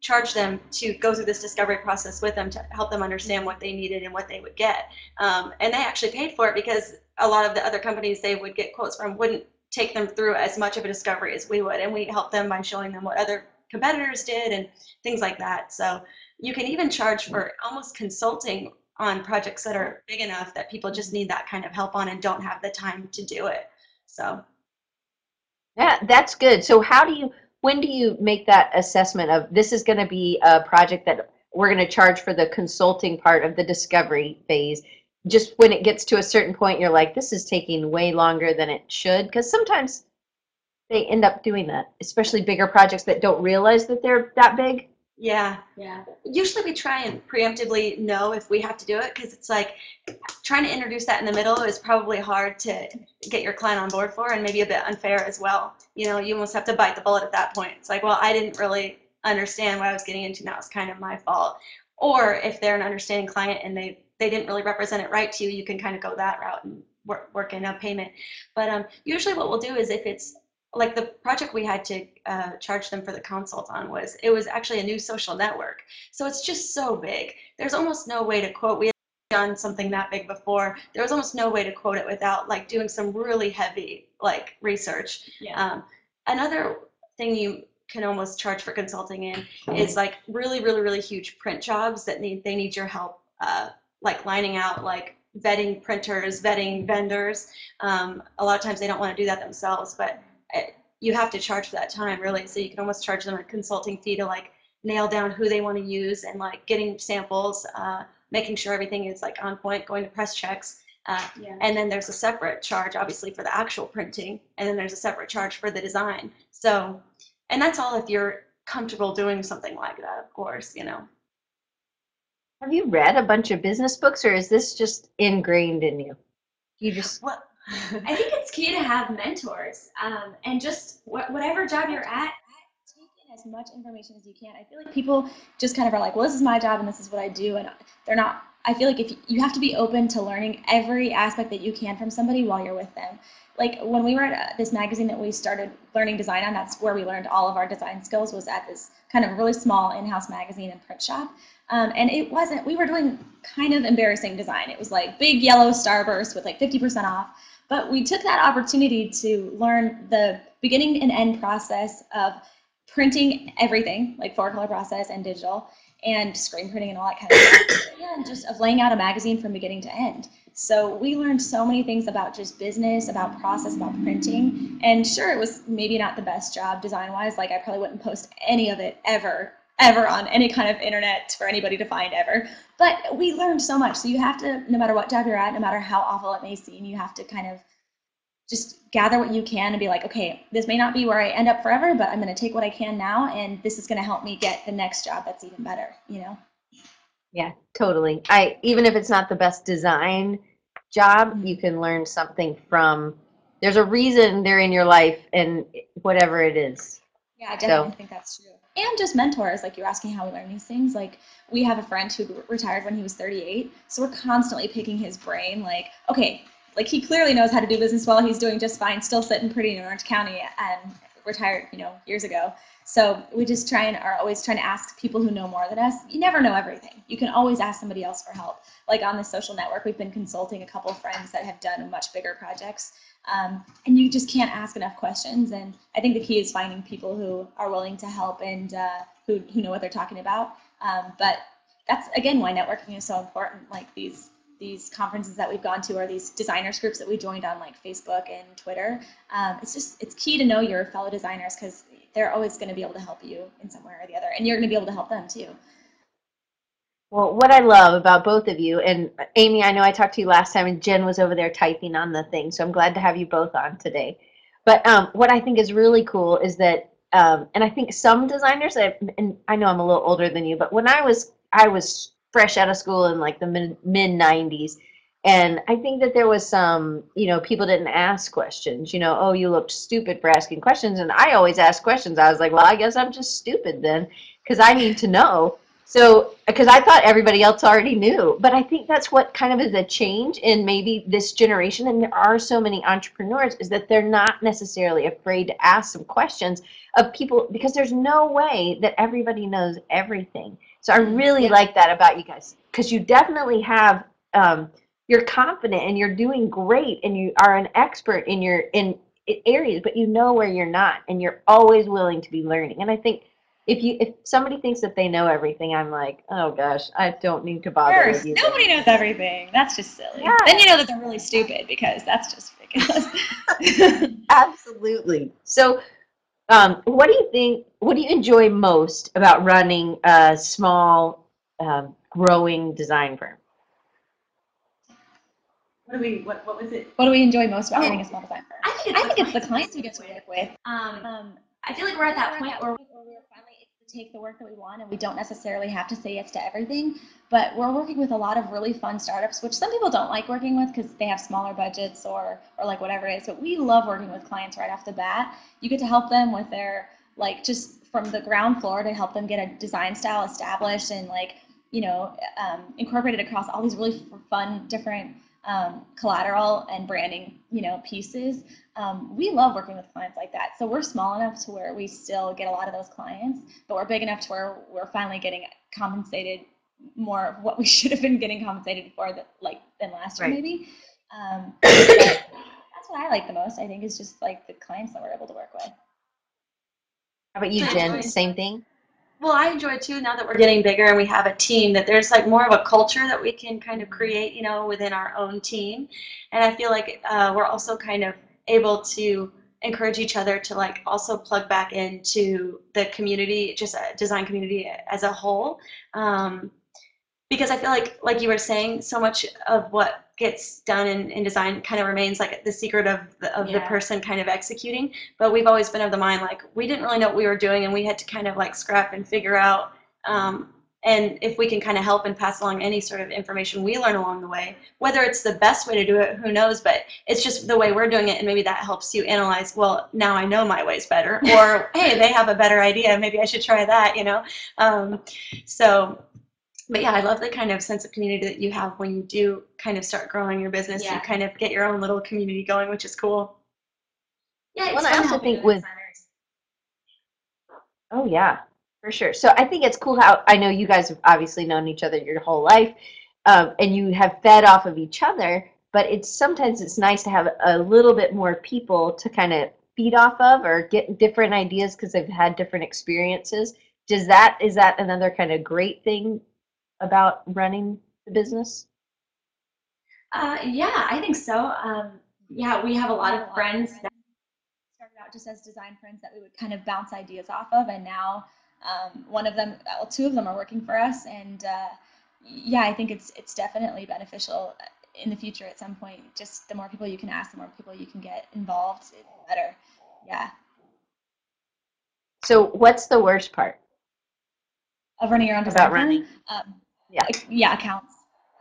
charged them to go through this discovery process with them to help them understand what they needed and what they would get. Um, and they actually paid for it because a lot of the other companies they would get quotes from wouldn't take them through as much of a discovery as we would, and we helped them by showing them what other competitors did and things like that. So you can even charge for almost consulting on projects that are big enough that people just need that kind of help on and don't have the time to do it. So
Yeah, that's good. So how do you, when do you make that assessment of this is going to be a project that we're going to charge for the consulting part of the discovery phase? Just when it gets to a certain point, you're like, this is taking way longer than it should. Because sometimes they end up doing that, especially bigger projects that don't realize that they're that big.
yeah,
yeah.
usually we try and preemptively know if we have to do it because it's like trying to introduce that in the middle is probably hard to get your client on board for and maybe a bit unfair as well. You know, you almost have to bite the bullet at that point. It's like, well, I didn't really understand what I was getting into. and That was kind of my fault. Or if they're an understanding client and they they didn't really represent it right to you, you can kind of go that route and work work in a payment. But um, usually what we'll do is if it's like the project we had to uh, charge them for the consult on was it was actually a new social network. So it's just so big. There's almost no way to quote we had done something that big before. There was almost no way to quote it without like doing some really heavy like research.
Yeah.
um, another thing you can almost charge for consulting in is like really really really huge print jobs that need they need your help uh, like lining out like vetting printers vetting vendors. Um, a lot of times they don't want to do that themselves but you have to charge for that time really so you can almost charge them a consulting fee to like nail down who they want to use and like getting samples uh, making sure everything is like on point going to press checks uh,
Yeah.
and then there's a separate charge obviously for the actual printing and then there's a separate charge for the design so and that's all if you're comfortable doing something like that of course you know
Have you read a bunch of business books or is this just ingrained in you? You just,
what
I think it's key to have mentors um, and just wh- whatever job you're at.
take in as much information as you can. I feel like people just kind of are like, well, this is my job and this is what I do, and they're not. I feel like if you, you have to be open to learning every aspect that you can from somebody while you're with them. Like when we were at uh, this magazine that we started learning design on, that's where we learned all of our design skills. Was at this kind of really small in-house magazine and print shop, um, and it wasn't. We were doing kind of embarrassing design. It was like big yellow starburst with like 50% off. But we took that opportunity to learn the beginning and end process of printing everything, like four color process and digital, and screen printing and all that kind of stuff, and just of laying out a magazine from beginning to end. So we learned so many things about just business, about process, about printing. And sure, it was maybe not the best job design wise. Like I probably wouldn't post any of it ever, ever on any kind of internet for anybody to find ever. But we learned so much. So you have to, no matter what job you're at, no matter how awful it may seem, you have to kind of just gather what you can and be like, okay, this may not be where I end up forever, but I'm going to take what I can now, and this is going to help me get the next job that's even better. You know?
yeah, totally. I, even if it's not the best design job, mm-hmm. you can learn something from, there's a reason they're in your life and whatever it is.
Yeah, I definitely think that's true. And just mentors. Like you're asking how we learn these things. Like we have a friend who retired when he was 38, so we're constantly picking his brain. Like, okay, like he clearly knows how to do business well. He's doing just fine, still sitting pretty in Orange County, and retired, you know, years ago. So we just try and are always trying to ask people who know more than us. You never know everything. You can always ask somebody else for help. Like on the social network, we've been consulting a couple friends that have done much bigger projects. Um, and you just can't ask enough questions. And I think the key is finding people who are willing to help and uh, who, who know what they're talking about. Um, but that's again why networking is so important. Like these these conferences that we've gone to or these designers groups that we joined on like Facebook and Twitter. Um, it's just it's key to know your fellow designers because they're always going to be able to help you in some way or the other, and you're going to be able to help them too.
Well, what I love about both of you, and Amy, I know I talked to you last time, and Jen was over there typing on the thing, so I'm glad to have you both on today. But um, what I think is really cool is that, um, and I think some designers, and I know I'm a little older than you, but when I was I was fresh out of school in like the mid, mid 90s and i think that there was some you know people didn't ask questions you know oh you looked stupid for asking questions and i always ask questions i was like well i guess i'm just stupid then because i need to know so because i thought everybody else already knew but i think that's what kind of is a change in maybe this generation and there are so many entrepreneurs is that they're not necessarily afraid to ask some questions of people because there's no way that everybody knows everything so I really yeah. like that about you guys because you definitely have um, you're confident and you're doing great and you are an expert in your in areas, but you know where you're not and you're always willing to be learning. And I think if you if somebody thinks that they know everything, I'm like, oh gosh, I don't need to bother
First, with you. Nobody knows everything. That's just silly. Yeah. Then you know that they're really stupid because that's just ridiculous.
Absolutely. So um, what do you think? What do you enjoy most about running a small, um, growing design firm?
What do we? What, what was it?
What do we enjoy most about oh, running a small design firm?
I think it's,
I
the,
think it's the clients we get to work with.
Um, um, I feel like we're at that point where we're
finally take the work that we want and we don't necessarily have to say yes to everything. But we're working with a lot of really fun startups which some people don't like working with because they have smaller budgets or or like whatever it is. But we love working with clients right off the bat. You get to help them with their like just from the ground floor to help them get a design style established and like you know um, incorporated across all these really fun different um, collateral and branding, you know, pieces. Um, we love working with clients like that. So we're small enough to where we still get a lot of those clients, but we're big enough to where we're finally getting compensated more of what we should have been getting compensated for, that, like than last year right. maybe. Um, that's what I like the most. I think is just like the clients that we're able to work with.
How about you, Jen? Same thing.
Well, I enjoy too now that we're getting bigger and we have a team that there's like more of a culture that we can kind of create, you know, within our own team. And I feel like uh, we're also kind of able to encourage each other to like also plug back into the community, just a design community as a whole. Um, because I feel like, like you were saying, so much of what gets done in, in design kind of remains like the secret of the, of yeah. the person kind of executing. But we've always been of the mind like we didn't really know what we were doing, and we had to kind of like scrap and figure out. Um, and if we can kind of help and pass along any sort of information we learn along the way, whether it's the best way to do it, who knows? But it's just the way we're doing it, and maybe that helps you analyze. Well, now I know my ways better, or hey, they have a better idea. Maybe I should try that. You know. Um, so but yeah, I love the kind of sense of community that you have when you do kind of start growing your business. Yeah. You kind of get your own little community going, which is cool.
Yeah, well, I also think with designers. oh yeah, for sure. So I think it's cool how I know you guys have obviously known each other your whole life, um, and you have fed off of each other. But it's sometimes it's nice to have a little bit more people to kind of feed off of or get different ideas because they've had different experiences. Does that is that another kind of great thing about running the business?
Uh, yeah, I think so. Um, yeah, we have a lot of friends that
started out just as design friends that we would kind of bounce ideas off of, and now um, one of them, well, two of them are working for us, and uh, yeah, I think it's it's definitely beneficial in the future at some point. Just the more people you can ask, the more people you can get involved, the better. Yeah.
So, what's the worst part
of running your own
design? About running. Um,
yeah, like, yeah, accounts,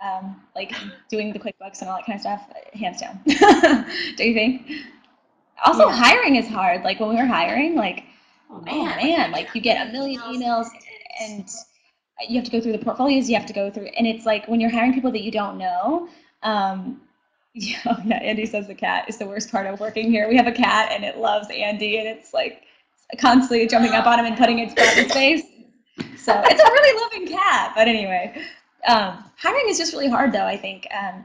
um, like doing the QuickBooks and all that kind of stuff, hands down. Do you think? Also, yeah. hiring is hard. Like when we were hiring, like oh man, like you get a million emails and you have to go through the portfolios, you have to go through, and it's like when you're hiring people that you don't know. Um, yeah, oh, yeah, Andy says the cat is the worst part of working here. We have a cat and it loves Andy and it's like constantly jumping up on him and putting its butt in his face. So it's a really loving cat. But anyway, um, hiring is just really hard though, I think. Um,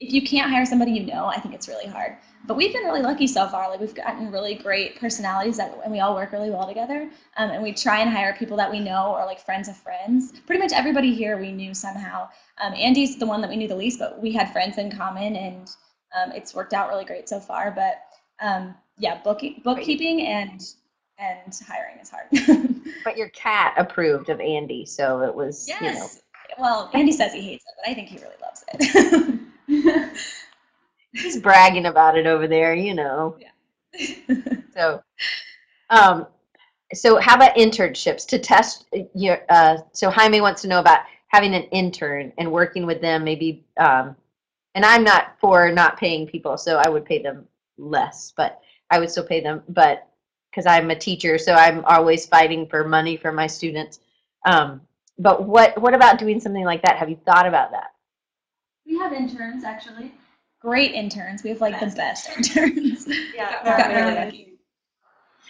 if you can't hire somebody you know, I think it's really hard. But we've been really lucky so far. Like we've gotten really great personalities that, and we all work really well together. Um, and we try and hire people that we know or like friends of friends. Pretty much everybody here we knew somehow. Um, Andy's the one that we knew the least, but we had friends in common, and um, it's worked out really great so far. But um, yeah, booking, bookkeeping, and and hiring is hard.
But your cat approved of Andy, so it was, you know.
yes. Well, Andy says he hates it, but I think he really loves it.
He's bragging about it over there, you know. Yeah. So, um, so how about internships to test your? Uh, so Jaime wants to know about having an intern and working with them, maybe. Um, and I'm not for not paying people, so I would pay them less, but I would still pay them. But because I'm a teacher, so I'm always fighting for money for my students. Um, but what what about doing something like that? Have you thought about that?
We have interns actually.
Great interns. We have like the best interns.
Yeah,
really
really
lucky.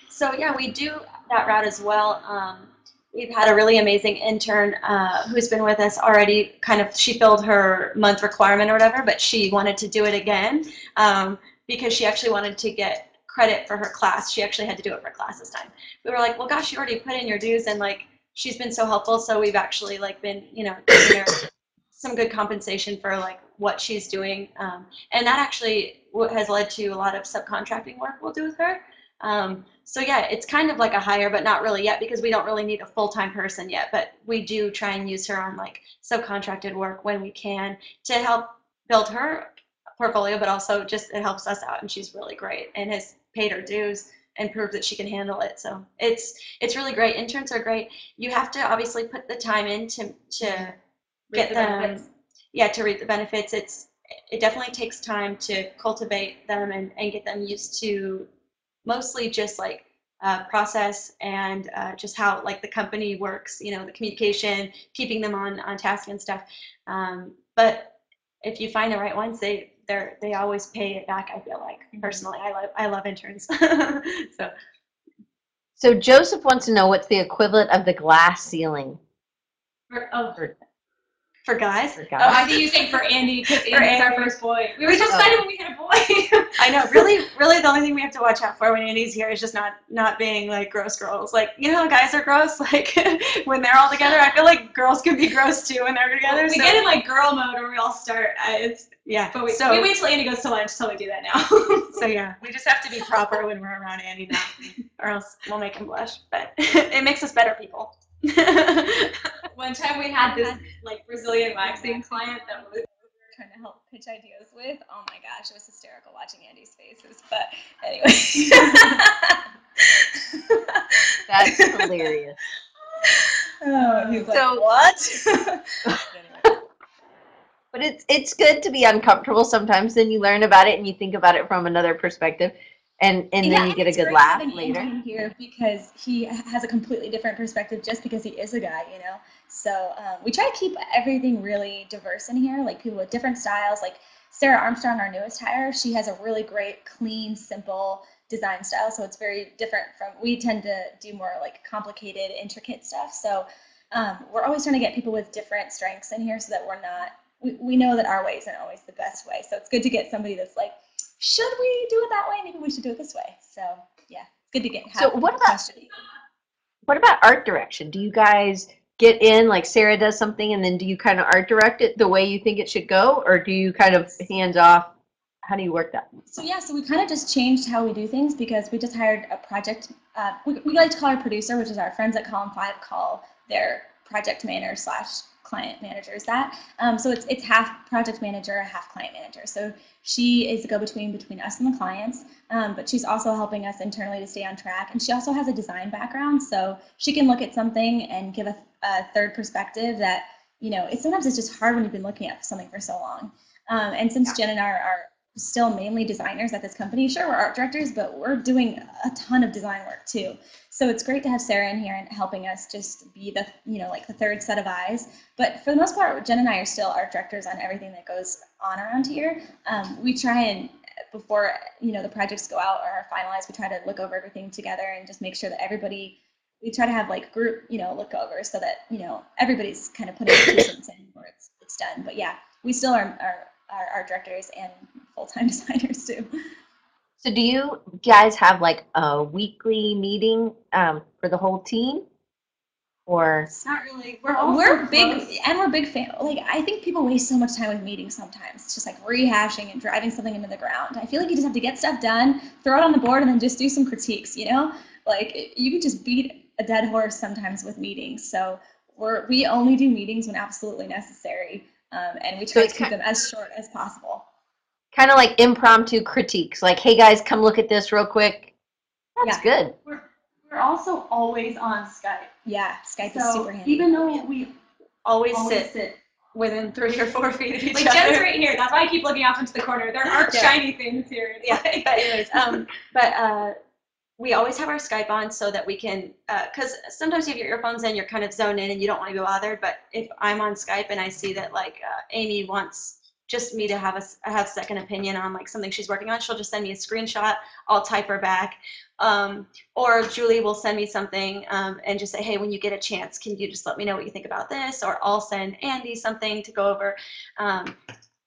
So yeah, we do that route as well. Um, we've had a really amazing intern uh, who's been with us already. Kind of, she filled her month requirement or whatever, but she wanted to do it again um, because she actually wanted to get credit for her class. She actually had to do it for class this time. We were like, well, gosh, you already put in your dues, and like she's been so helpful. So we've actually like been, you know, giving her some good compensation for like what she's doing, um, and that actually has led to a lot of subcontracting work we'll do with her. Um, so yeah, it's kind of like a hire, but not really yet because we don't really need a full-time person yet. But we do try and use her on like subcontracted work when we can to help build her portfolio, but also just it helps us out, and she's really great and has paid her dues and proved that she can handle it. So it's it's really great. Interns are great. You have to obviously put the time in to to get
the
them
benefits.
yeah to reap the benefits it's it definitely takes time to cultivate them and, and get them used to mostly just like uh, process and uh, just how like the company works you know the communication keeping them on on task and stuff um, but if you find the right ones they they're they always pay it back i feel like mm-hmm. personally. I love i love interns. So.
So Joseph wants to know what's the equivalent of the glass ceiling?
For, oh,
for,
for guys
for
oh. I think you saying for Andy because
For
Andy's our first boy. We were just
Oh.
excited when we had a boy.
I know. Really, really, the only thing we have to watch out for when Andy's here is just not not being like gross girls. Like you know, guys are gross. Like when they're all together, I feel like girls can be gross too when they're together.
we
so,
get in like girl mode when we all start. Uh, it's,
yeah.
but we,
so
we wait till Andy goes to lunch till we do that now.
so yeah, we just have to be proper when we're around Andy now, or else we'll make him blush. But it makes us better people.
One time we had this like Brazilian waxing client that we was
trying to help pitch ideas with. Oh my gosh, it was hysterical watching Andy's faces. But anyway.
That's hilarious.
oh, he's like,
So-
what?
But it's it's good to be uncomfortable sometimes. Then you learn about it and you think about it from another perspective, and and
Yeah,
then you get a good laugh later.
Here because he has a completely different perspective just because he is a guy, you know. So um, we try to keep everything really diverse in here, like people with different styles. Like Sarah Armstrong, our newest hire, she has a really great, clean, simple design style. So it's very different from we tend to do more like complicated, intricate stuff. So um, we're always trying to get people with different strengths in here so that we're not. We, we know that our way isn't always the best way. So it's good to get somebody that's like, should we do it that way? Maybe we should do it this way. So yeah, it's good to get.
So what about-. What about art direction? Do you guys get in like Sarah does something, and then do you kind of art direct it the way you think it should go, or do you kind of hands off? How do you work that?
So yeah, so we kind of just changed how we do things because we just hired a project. Uh, we, we like to call our producer, which is our friends at Column Five, call their project manager slash client managers that. Um, so it's it's half project manager, half client manager. So she is the go-between between us and the clients, um, but she's also helping us internally to stay on track. And she also has a design background, so she can look at something and give a, a third perspective that you know. It's sometimes it's just hard when you've been looking at something for so long. Um, and since Jen and I are, are still mainly designers at this company. Sure, we're art directors, but we're doing a ton of design work too. So it's great to have Sarah in here and helping us just be the, you know, like the third set of eyes. But for the most part, Jen and I are still art directors on everything that goes on around here. Um, we try and before you know the projects go out or are finalized, we try to look over everything together and just make sure that everybody. We try to have like group, you know, look over so that you know everybody's kind of putting their two cents in before it's it's done. But yeah, we still are are, are art directors and full time designers too.
So do you guys have like a weekly meeting um, for the whole team? Or
It's not really.
We're also
we're big
close.
and we're big fan like i think people waste so much time with meetings sometimes it's just like rehashing and driving something into the ground i feel like you just have to get stuff done throw it on the board and then just do some critiques you know like you can just beat a dead horse sometimes with meetings so we're we only do meetings when absolutely necessary um, and we try
it's
to keep them as short as possible
kind of like impromptu critiques, like, hey guys, come look at this real quick. That's good.
We're, we're also always on Skype.
yeah skype is super handy
even though we
Always,
always
sit
sit,
within three or four feet of each
Like
other.
Jen's right here. That's why I keep looking off into the corner. There aren't
Yeah.
shiny things here.
Yeah,
like-
but anyways, um, but uh, we always have our Skype on so that we can, because sometimes you have your earphones in, you're kind of zoned in and you don't want to be bothered. But if I'm on Skype and I see that like uh, Amy wants just me to have a have second opinion on like something she's working on, she'll just send me a screenshot. I'll type her back. Um, or Julie will send me something um, and just say, hey, when you get a chance, can you just let me know what you think about this? Or I'll send Andy something to go over. Um,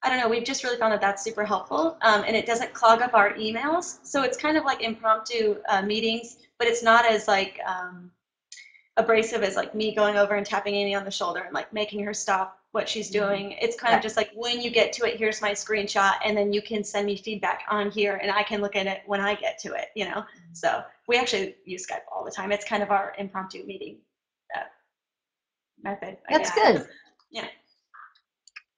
I don't know, we've just really found that that's super helpful. Um, and it doesn't clog up our emails. So it's kind of like impromptu uh, meetings, but it's not as like um, abrasive as like me going over and tapping Amy on the shoulder and like making her stop what she's doing. It's kind
Yeah.
of just like when you get to it, here's my screenshot, and then you can send me feedback on here, and I can look at it when I get to it. You know, so we actually use Skype all the time. It's kind of our impromptu meeting uh, method. I
That's
guess.
good.
Yeah.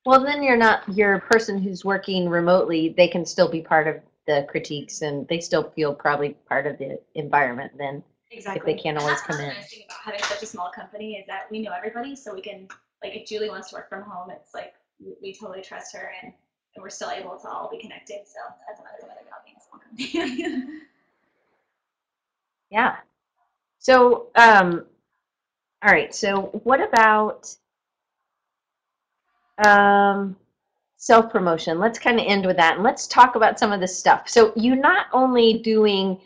Well, then you're not, your person who's working remotely, they can still be part of the critiques and they still feel probably part of the environment then if
Exactly.
they can't always
that's
come
the
in.
nice thing about having such a small company is that we know everybody, so we can like if Julie wants to work from home, it's like we, we totally trust her, and, and we're still able to all be connected. So that's another good about being a small company.
Yeah. So, um, all right. So what about, um, self promotion? Let's kind of end with that and let's talk about some of this stuff. So you're not only doing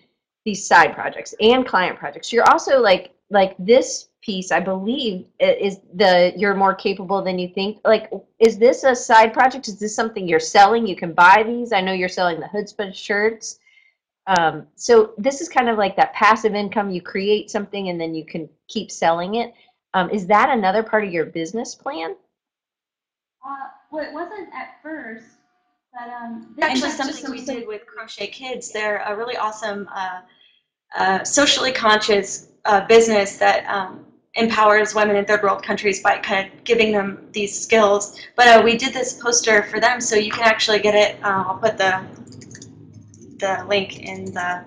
these side projects and client projects, you're also like, like this piece, I believe is the, you're more capable than you think. Like, is this a side project? Is this something you're selling? You can buy these. I know you're selling the Hoodzpah shirts. Um, so this is kind of like that passive income. You create something and then you can keep selling it. Um, is that another part of your business plan?
Uh, well, it wasn't at first, but, um. this
actually
just
something we did with Crochet Kids. They're a really awesome, uh, uh, socially conscious uh, business that um, empowers women in third world countries by kind of giving them these skills. But uh, we did this poster for them, so you can actually get it. Uh, I'll put the the link in the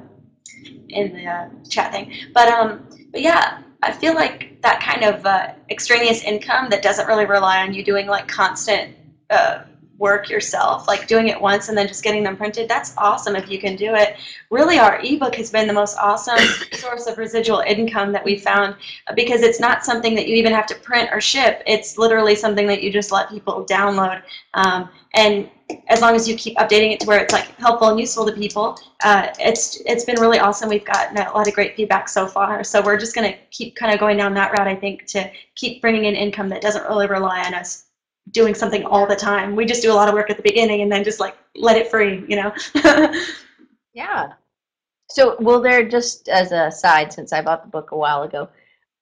in the uh, chat thing. But um, but yeah, I feel like that kind of uh, extraneous income that doesn't really rely on you doing like constant uh, work yourself, like doing it once and then just getting them printed. That's awesome if you can do it. Really, our ebook has been the most awesome source of residual income that we found uh, because it's not something that you even have to print or ship. It's literally something that you just let people download. Um, and as long as you keep updating it to where it's like helpful and useful to people, uh, it's it's been really awesome. We've gotten a lot of great feedback so far. So we're just gonna keep kind of going down that route. I think to keep bringing in income that doesn't really rely on us doing something all the time. We just do a lot of work at the beginning and then just like let it free, you know.
Yeah. So will there just as a side, since I bought the book a while ago,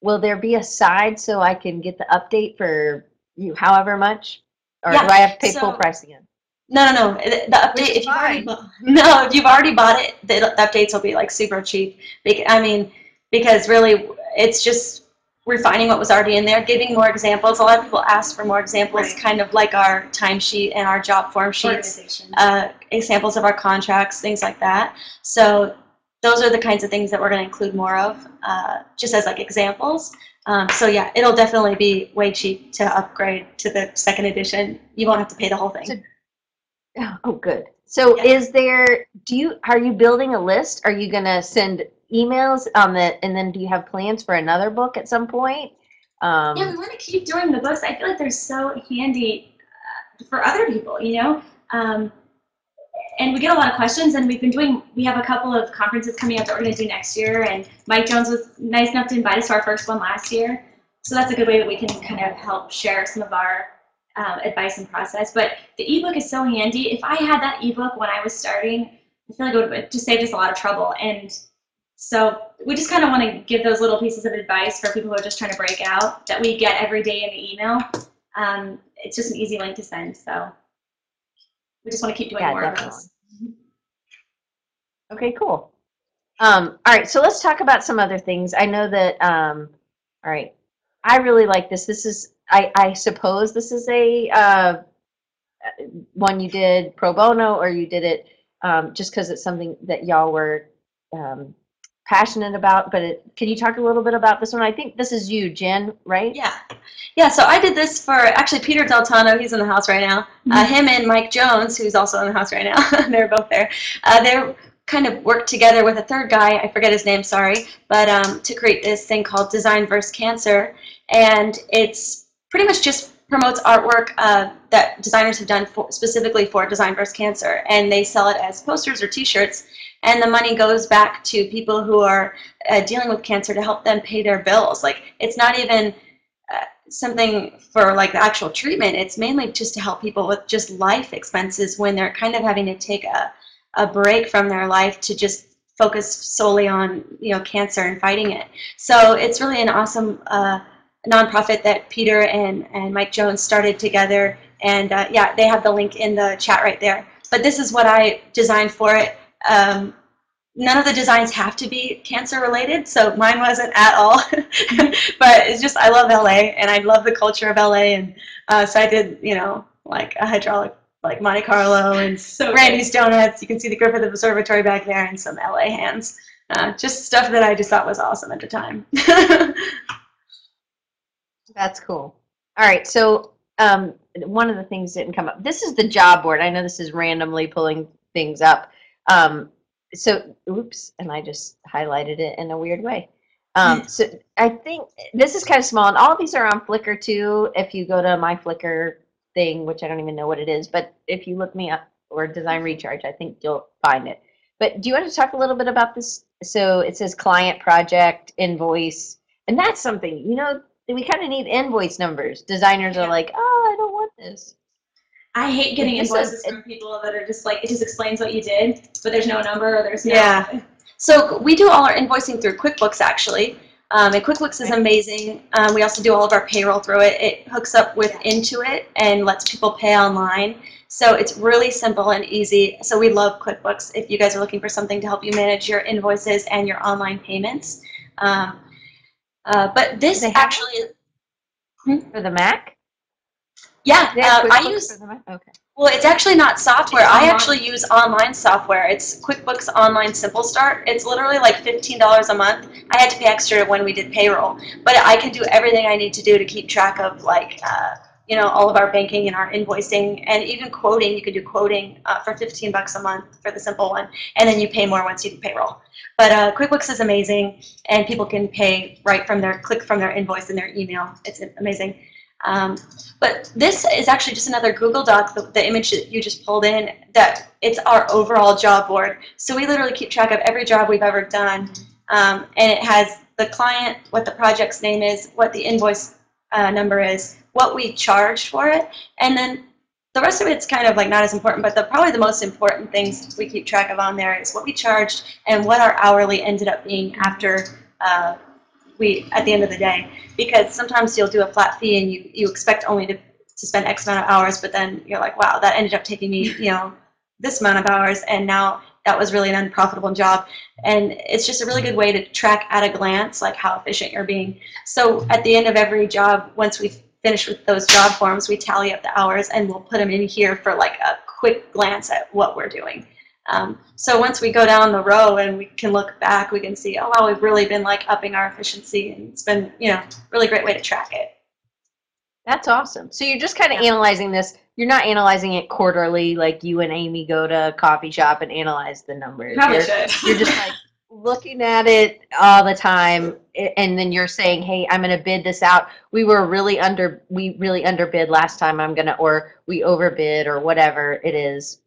will there be a side so I can get the update for you however much? Or
Yeah,
do I have to pay full price again?
No, no, no. The the update. If you've already bought, no, if you've already bought it, the, the updates will be like super cheap. Bec- I mean, because really, it's just refining what was already in there, giving more examples. A lot of people ask for more examples,
Right.
kind of like our timesheet and our job form sheets, uh, examples of our contracts, things like that. So those are the kinds of things that we're going to include more of, uh, just as like examples. Um, so yeah, it'll definitely be way cheap to upgrade to the second edition. You won't have to pay the whole thing.
So Oh, good. So
Yeah.
is there, do you, are you building a list? Are you gonna send emails on the, and then do you have plans for another book at some point? Um,
Yeah, we want to keep doing the books. I feel like they're so handy uh, for other people, you know. Um, and we get a lot of questions, and we've been doing. We have a couple of conferences coming up that we're going to do next year, and Mike Jones was nice enough to invite us to our first one last year. So that's a good way that we can kind of help share some of our um, advice and process. But the ebook is so handy. If I had that ebook when I was starting, I feel like it would just saved us a lot of trouble. And so we just kind of want to give those little pieces of advice for people who are just trying to break out that we get every day in the email. Um, it's just an easy link to send. So we just want to keep doing
Yeah,
more of
definitely.
those.
Okay, cool. Um, all right, so let's talk about some other things. I know that, um, all right, I really like this. This is, I, I suppose this is a, uh, one you did pro bono or you did it, um, just because it's something that y'all were, um, passionate about, but it, can you talk a little bit about this one? I think this is you, Jen, right?
Yeah. Yeah, so I did this for actually Peter Deltondo, he's in the house right now. Uh, him and Mike Jones, who's also in the house right now, they're both there. Uh, they're kind of worked together with a third guy, I forget his name, sorry, but um, to create this thing called Design vs. Cancer. And it's pretty much just promotes artwork uh, that designers have done for, specifically for Design vs. Cancer. And they sell it as posters or t-shirts. And the money goes back to people who are uh, dealing with cancer to help them pay their bills. Like, it's not even uh, something for like the actual treatment. It's mainly just to help people with just life expenses when they're kind of having to take a, a break from their life to just focus solely on you know cancer and fighting it. So it's really an awesome uh, nonprofit that Peter and, and Mike Jones started together. And uh, yeah, they have the link in the chat right there. But this is what I designed for it. Um, none of the designs have to be cancer related, so mine wasn't at all. but it's just I love LA and I love the culture of LA, and uh, so I did you know like a hydraulic like Monte Carlo and
So
Randy's Donuts. You can see the Griffith Observatory back there and some LA hands. Uh, just stuff that I just thought was awesome at the time.
That's cool. All right, so um, one of the things didn't come up. This is the job board. I know this is randomly pulling things up. Um, so, oops, and I just highlighted it in a weird way. Um, so I think this is kind of small, and all these are on Flickr too. If you go to my Flickr thing, which I don't even know what it is, but if you look me up or Design Recharge, I think you'll find it. But do you want to talk a little bit about this? So it says client project invoice, and that's something you know we kind of need invoice numbers. Designers are like, oh, I don't want this.
I hate getting
This is-
invoices from people that are just like it just explains what you did, but there's no number or there's no.
Yeah. So we do all our invoicing through QuickBooks actually. Um, and QuickBooks is amazing. Um, we also do all of our payroll through it. It hooks up with Intuit and lets people pay online. So it's really simple and easy. So we love QuickBooks if you guys are looking for something to help you manage your invoices and your online payments. Um, uh, but this
They have
actually,
For the Mac?
Yeah, uh, I use?
Okay.
Well, it's actually not software. I actually use online software. It's QuickBooks Online Simple Start. It's literally like $15 a month. I had to pay extra when we did payroll, but I can do everything I need to do to keep track of like, uh, you know, all of our banking and our invoicing and even quoting. You can do quoting uh, for 15 bucks a month for the simple one, and then you pay more once you do payroll. But uh, QuickBooks is amazing, and people can pay right from their click from their invoice in their email. It's amazing. Um, but this is actually just another Google Doc, the, the image that you just pulled in, that it's our overall job board. So we literally keep track of every job we've ever done. Um, and it has the client, what the project's name is, what the invoice uh, number is, what we charged for it, and then the rest of it's kind of like not as important, but the probably the most important things we keep track of on there is what we charged and what our hourly ended up being after uh, we at the end of the day because sometimes you'll do a flat fee and you, you expect only to, to spend X amount of hours, but then you're like, wow, that ended up taking me, you know, this amount of hours, and now that was really an unprofitable job. And it's just a really good way to track at a glance, like how efficient you're being. So at the end of every job, once we've finished with those job forms, we tally up the hours and we'll put them in here for like a quick glance at what we're doing. Um, so once we go down the row and we can look back, we can see, oh wow, we've really been like upping our efficiency, and it's been, you know, really great way to track it.
That's awesome. So you're just kind of
Yeah.
analyzing this you're not analyzing it quarterly like you and Amy go to a coffee shop and analyze the numbers.
Probably
You're-
should.
you're just like looking at it all the time and then you're saying hey i'm going to bid this out we were really under we really underbid last time i'm going to or we overbid or whatever it is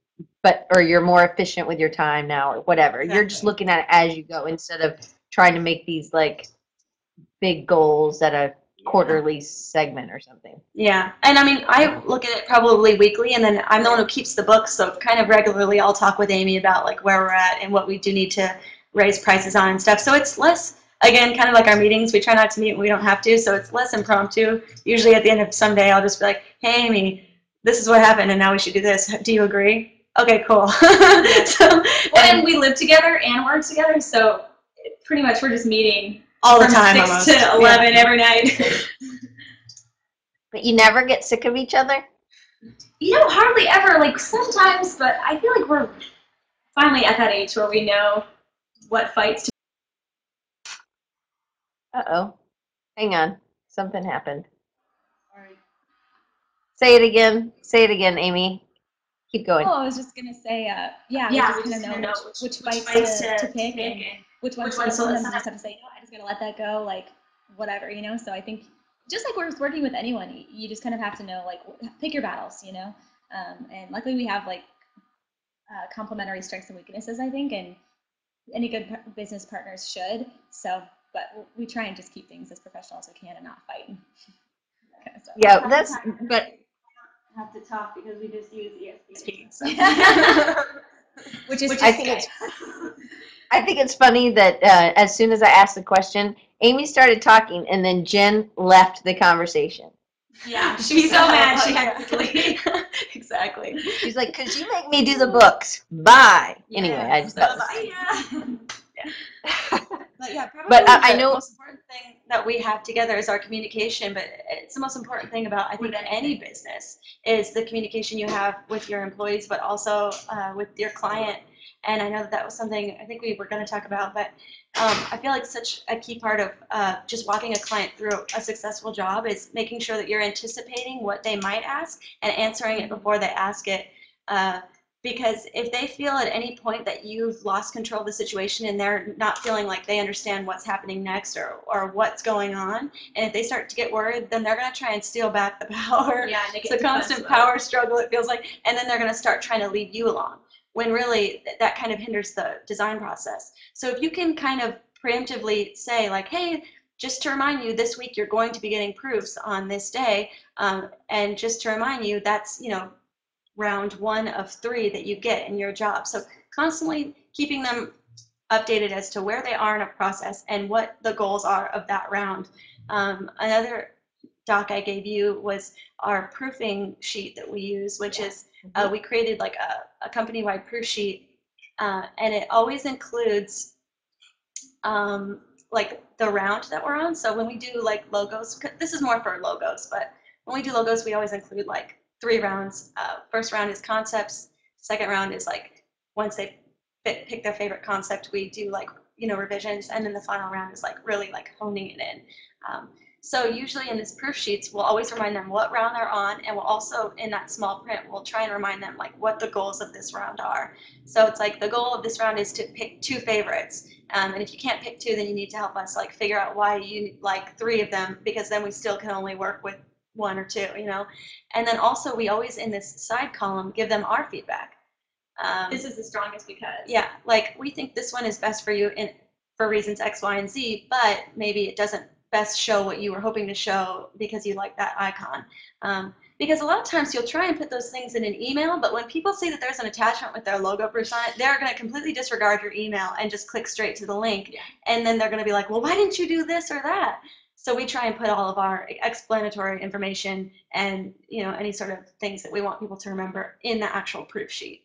but or you're more efficient with your time now or whatever you're just looking at it as you go instead of trying to make these like big goals at a quarterly segment or something
Yeah, and I mean, I look at it probably weekly, and then I'm the one who keeps the books, so kind of regularly I'll talk with Amy about like where we're at and what we do need to raise prices on and stuff. So it's less, again, kind of like our meetings. We try not to meet when we don't have to, so it's less impromptu. Usually at the end of some day, I'll just be like, "Hey, Amy, this is what happened, and now we should do this. Do you agree?" Okay, cool. so,
Well, and we live together and work together, so pretty much we're just meeting
all the
from
time,
six
almost.
to
Yeah.
eleven every night.
but you never get sick of each other
you know, hardly ever. Like sometimes, but I feel like we're finally at that age where we know what fights to.
uh-oh hang on something happened
Sorry.
say it again say it again amy keep going
Oh, I was just gonna say, uh, yeah,
Yeah,
we
we
just
just
kind
know
know which,
which-
which
which
fights
fights
to,
to
to pick
pick
and
and
which ones.
which
to-
to let
sometimes just have to say, no, I'm just gonna let that go, like whatever, you know. So I think just like we're working with anyone, you just kind of have to know, like, pick your battles, you know. Um, and luckily, we have like uh, complementary strengths and weaknesses, I think, and any good par- business partners should. So, but we try and just keep things as professional as we can and not fight. Kind of
yeah that's
the time we
but
don't Have to talk because we just use ESP.
Which is
I think it's I think it's funny that uh, as soon as I asked the question, Amy started talking, and then Jen left the conversation.
Yeah, she's so mad she had
Yeah.
to leave.
exactly.
She's like, "Cause you make me do the books." Bye. Anyway, I just thought.
Bye-bye. But yeah, probably
But I-
the
know-
most important thing that we have together is our communication. But it's the most important thing about I think any business is the communication you have with your employees, but also uh, with your client. And I know that that was something I think we were going to talk about, but um, I feel like such a key part of uh, just walking a client through a successful job is making sure that you're anticipating what they might ask and answering it before they ask it. Uh, because if they feel at any point that you've lost control of the situation and they're not feeling like they understand what's happening next or, or what's going on, and if they start to get worried, then they're going to try and steal back the power.
Yeah,
It's a constant power struggle, it feels like, and then they're going to start trying to lead you along when really th- that kind of hinders the design process. So if you can kind of preemptively say, like, hey, just to remind you, this week you're going to be getting proofs on this day, um, and just to remind you, that's, you know, round one of three that you get in your job. So constantly keeping them updated as to where they are in a process and what the goals are of that round. Um, another doc I gave you was our proofing sheet that we use, which is uh, we created like a, a company-wide proof sheet, uh, and it always includes um, like the round that we're on. So when we do like logos, this is more for logos, but when we do logos, we always include like three rounds. Uh, first round is concepts. Second round is like once they pick, pick their favorite concept, we do like you know revisions, and then the final round is like really like honing it in. Um, so usually in this proof sheets, we'll always remind them what round they're on, and we'll also in that small print, we'll try and remind them like what the goals of this round are. So it's like the goal of this round is to pick two favorites, um, and if you can't pick two, then you need to help us like figure out why you like three of them, because then we still can only work with one or two, you know. And then also we always in this side column give them our feedback. Um,
This is the strongest because.
yeah, like we think this one is best for you in for reasons X, Y, and Z, but maybe it doesn't best show what you were hoping to show because you like that icon. Um, because a lot of times you'll try and put those things in an email, but when people see that there's an attachment with their logo proofs on it, they're going to completely disregard your email and just click straight to the link.
Yeah.
And then they're going to be like, well, why didn't you do this or that? So we try and put all of our explanatory information and you know any sort of things that we want people to remember in the actual proof sheet.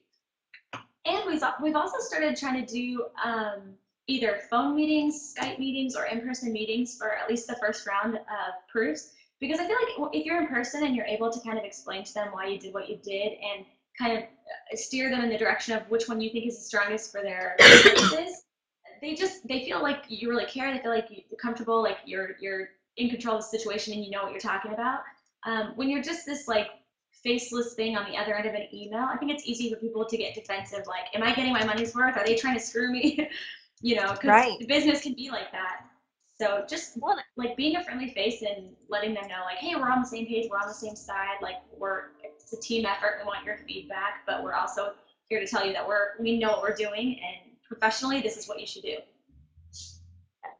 And we've, we've also started trying to do um, either phone meetings, Skype meetings, or in-person meetings for at least the first round of proofs. Because I feel like if you're in person and you're able to kind of explain to them why you did what you did and kind of uh, steer them in the direction of which one you think is the strongest for their businesses, they just they feel like you really care. They feel like you're comfortable, like you're you're in control of the situation and you know what you're talking about. Um, when you're just this like faceless thing on the other end of an email, I think it's easy for people to get defensive. Like, am I getting my money's worth? Are they trying to screw me? you know, because
Right.
business can be like that. So just like being a friendly face and letting them know, like, hey, we're on the same page, we're on the same side. Like, we're it's a team effort. We want your feedback, but we're also here to tell you that we're we know what we're doing and professionally, this is what you should do.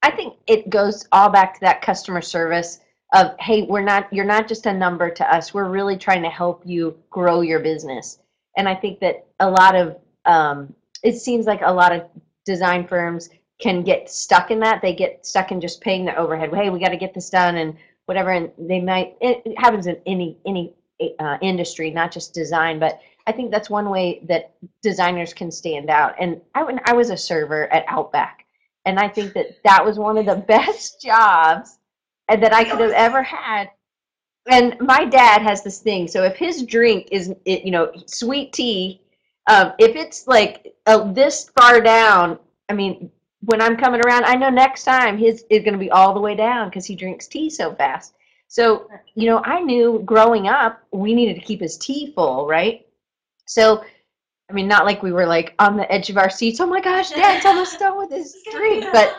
I think it goes all back to that customer service of, hey, we're not, you're not just a number to us. We're really trying to help you grow your business. And I think that a lot of, um, it seems like a lot of design firms can get stuck in that. They get stuck in just paying their overhead. Hey, we got to get this done and whatever. And they might, it, it happens in any, any uh, industry, not just design, but I think that's one way that designers can stand out. And I, when I was a server at Outback, and I think that that was one of the best jobs that I could have ever had. And my dad has this thing. So if his drink is, you know, sweet tea, um, if it's like uh, this far down, I mean, when I'm coming around, I know next time his is going to be all the way down because he drinks tea so fast. So, you know, I knew growing up we needed to keep his tea full, right? So, I mean, not like we were like on the edge of our seats. Oh my gosh, Dad's almost done with his drink, but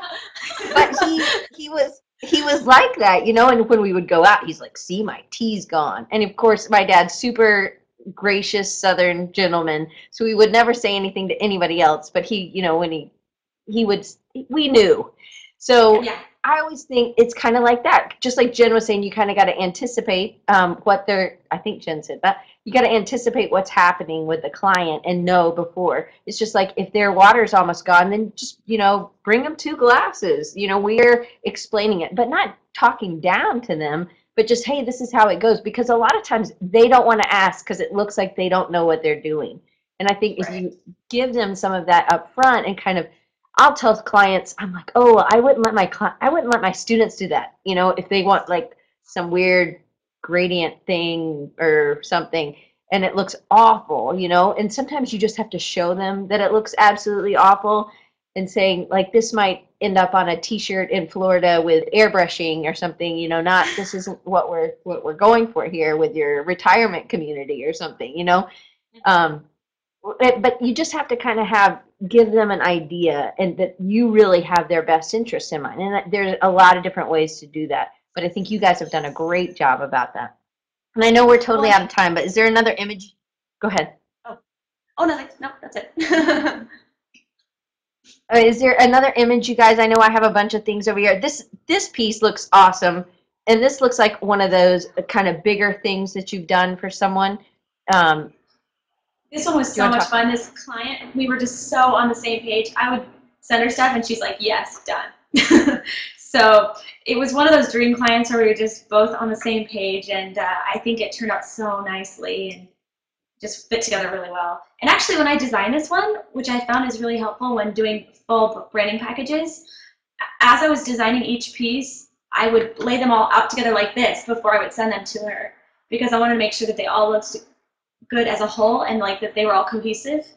but he he was he was like that, you know. And when we would go out, he's like, "See, my tea's gone." And of course, my dad's super gracious Southern gentleman, so he would never say anything to anybody else. But he, you know, when he he would, we knew. So
yeah.
I always think it's kind of like that. Just like Jen was saying, you kind of got to anticipate um, what they're. I think Jen said that you got to anticipate what's happening with the client and know before. It's just like if their water's almost gone, then just you know bring them two glasses. You know we're explaining it, but not talking down to them, but just hey, this is how it goes. Because a lot of times they don't want to ask because it looks like they don't know what they're doing. And I think if you give them some of that up front and kind of I'll tell clients, I'm like, oh, I wouldn't let my cli- I wouldn't let my students do that. You know, if they want like some weird gradient thing or something, and it looks awful, you know. And sometimes you just have to show them that it looks absolutely awful, and saying like this might end up on a T-shirt in Florida with airbrushing or something. You know, not this isn't what we're what we're going for here with your retirement community or something. You know. Um, but you just have to kind of have give them an idea and that you really have their best interest in mind. And that there's a lot of different ways to do that but i think you guys have done a great job about that. And i know we're totally out of time but is there another image? Go ahead.
Oh. No, that's, no, that's it.
uh, there another image you guys? I know i have a bunch of things over here. This this piece looks awesome and this looks like one of those kind of bigger things that you've done for someone. Um,
This one was so much fun. This client, we were just so on the same page. I would send her stuff and she's like, yes, done. so it was one of those dream clients where we were just both on the same page and uh, I think it turned out so nicely and just fit together really well. And actually when I designed this one, which I found is really helpful when doing full branding packages, as I was designing each piece, I would lay them all out together like this before I would send them to her because I wanted to make sure that they all looked good as a whole and like that they were all cohesive.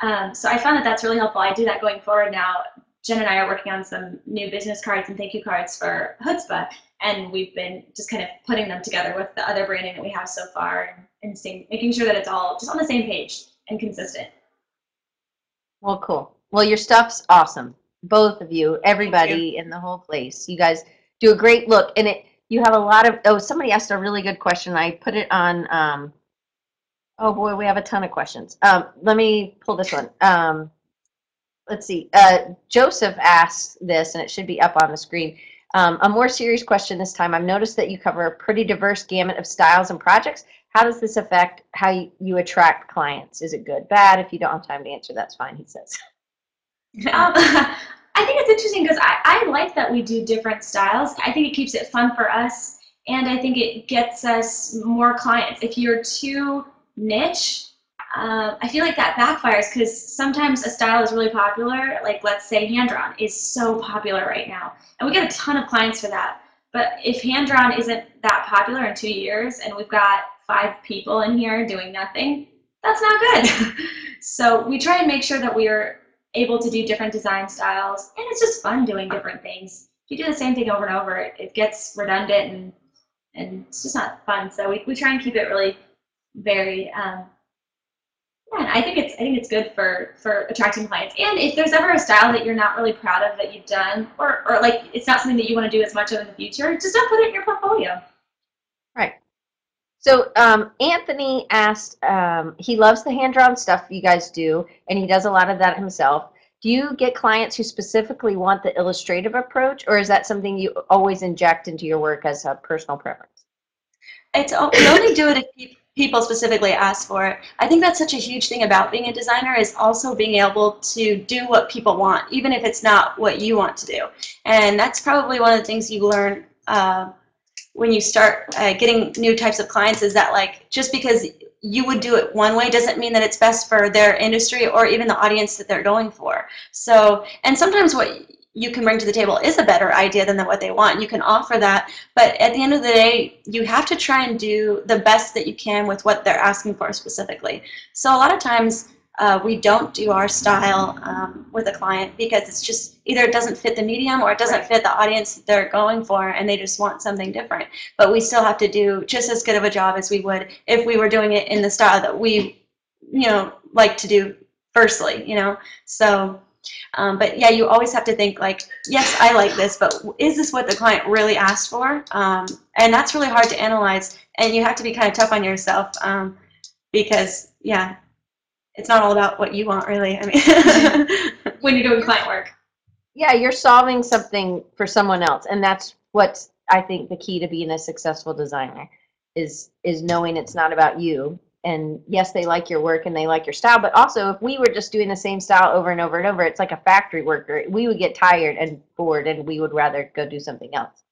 Um, so I found that that's really helpful. I do that going forward now. Jen and I are working on some new business cards and thank you cards for Hoodzpah, and we've been just kind of putting them together with the other branding that we have so far and, and seeing, making sure that it's all just on the same page and consistent.
Well, cool. Well, your stuff's awesome. Both of you, everybody in the whole place. You guys do a great look, and it. You have a lot of. Oh, somebody asked a really good question. I put it on. Um, oh boy, we have a ton of questions. Um, let me pull this one. Um, let's see. Uh, Joseph asked this, and it should be up on the screen. Um, a more serious question this time. I've noticed that you cover a pretty diverse gamut of styles and projects. How does this affect how you, you attract clients? Is it good, bad? If you don't have time to answer, that's fine. He says.
Um, I think it's interesting because I, I like that we do different styles. I think it keeps it fun for us, and I think it gets us more clients. If you're too niche, uh, I feel like that backfires because sometimes a style is really popular. Like let's say hand drawn is so popular right now, and we get a ton of clients for that. But if hand drawn isn't that popular in two years, and we've got five people in here doing nothing, that's not good. so we try and make sure that we're able to do different design styles, and it's just fun doing different things. If you do the same thing over and over, it, it gets redundant and and it's just not fun. So we, we try and keep it really very. Um, yeah, I think it's I think it's good for for attracting clients. And if there's ever a style that you're not really proud of that you've done, or or like it's not something that you want to do as much of in the future, just don't put it in your portfolio.
Right. So um, Anthony asked, um, he loves the hand-drawn stuff you guys do, and he does a lot of that himself. Do you get clients who specifically want the illustrative approach, or is that something you always inject into your work as a personal preference?
It's we only do it if pe- people specifically ask for it. I think that's such a huge thing about being a designer is also being able to do what people want, even if it's not what you want to do. And that's probably one of the things you learn uh, when you start uh, getting new types of clients is that like just because you would do it one way doesn't mean that it's best for their industry or even the audience that they're going for. So, and sometimes what you can bring to the table is a better idea than what they want. You can offer that, but at the end of the day, you have to try and do the best that you can with what they're asking for specifically. So a lot of times uh, we don't do our style um, with a client because it's just either it doesn't fit the medium or it doesn't
Right.
fit the audience that they're going for and they just want something different. But we still have to do just as good of a job as we would if we were doing it in the style that we, you know, like to do firstly, you know. So, um, but yeah, you always have to think like, yes, I like this, but is this what the client really asked for? Um, and that's really hard to analyze, and you have to be kind of tough on yourself um, because yeah, it's not all about what you want really. I mean,
when you're doing client work.
Yeah, you're solving something for someone else, and that's what I think the key to being a successful designer is is knowing it's not about you. And yes, they like your work and they like your style, but also if we were just doing the same style over and over and over, it's like a factory worker. We would get tired and bored, and we would rather go do something else.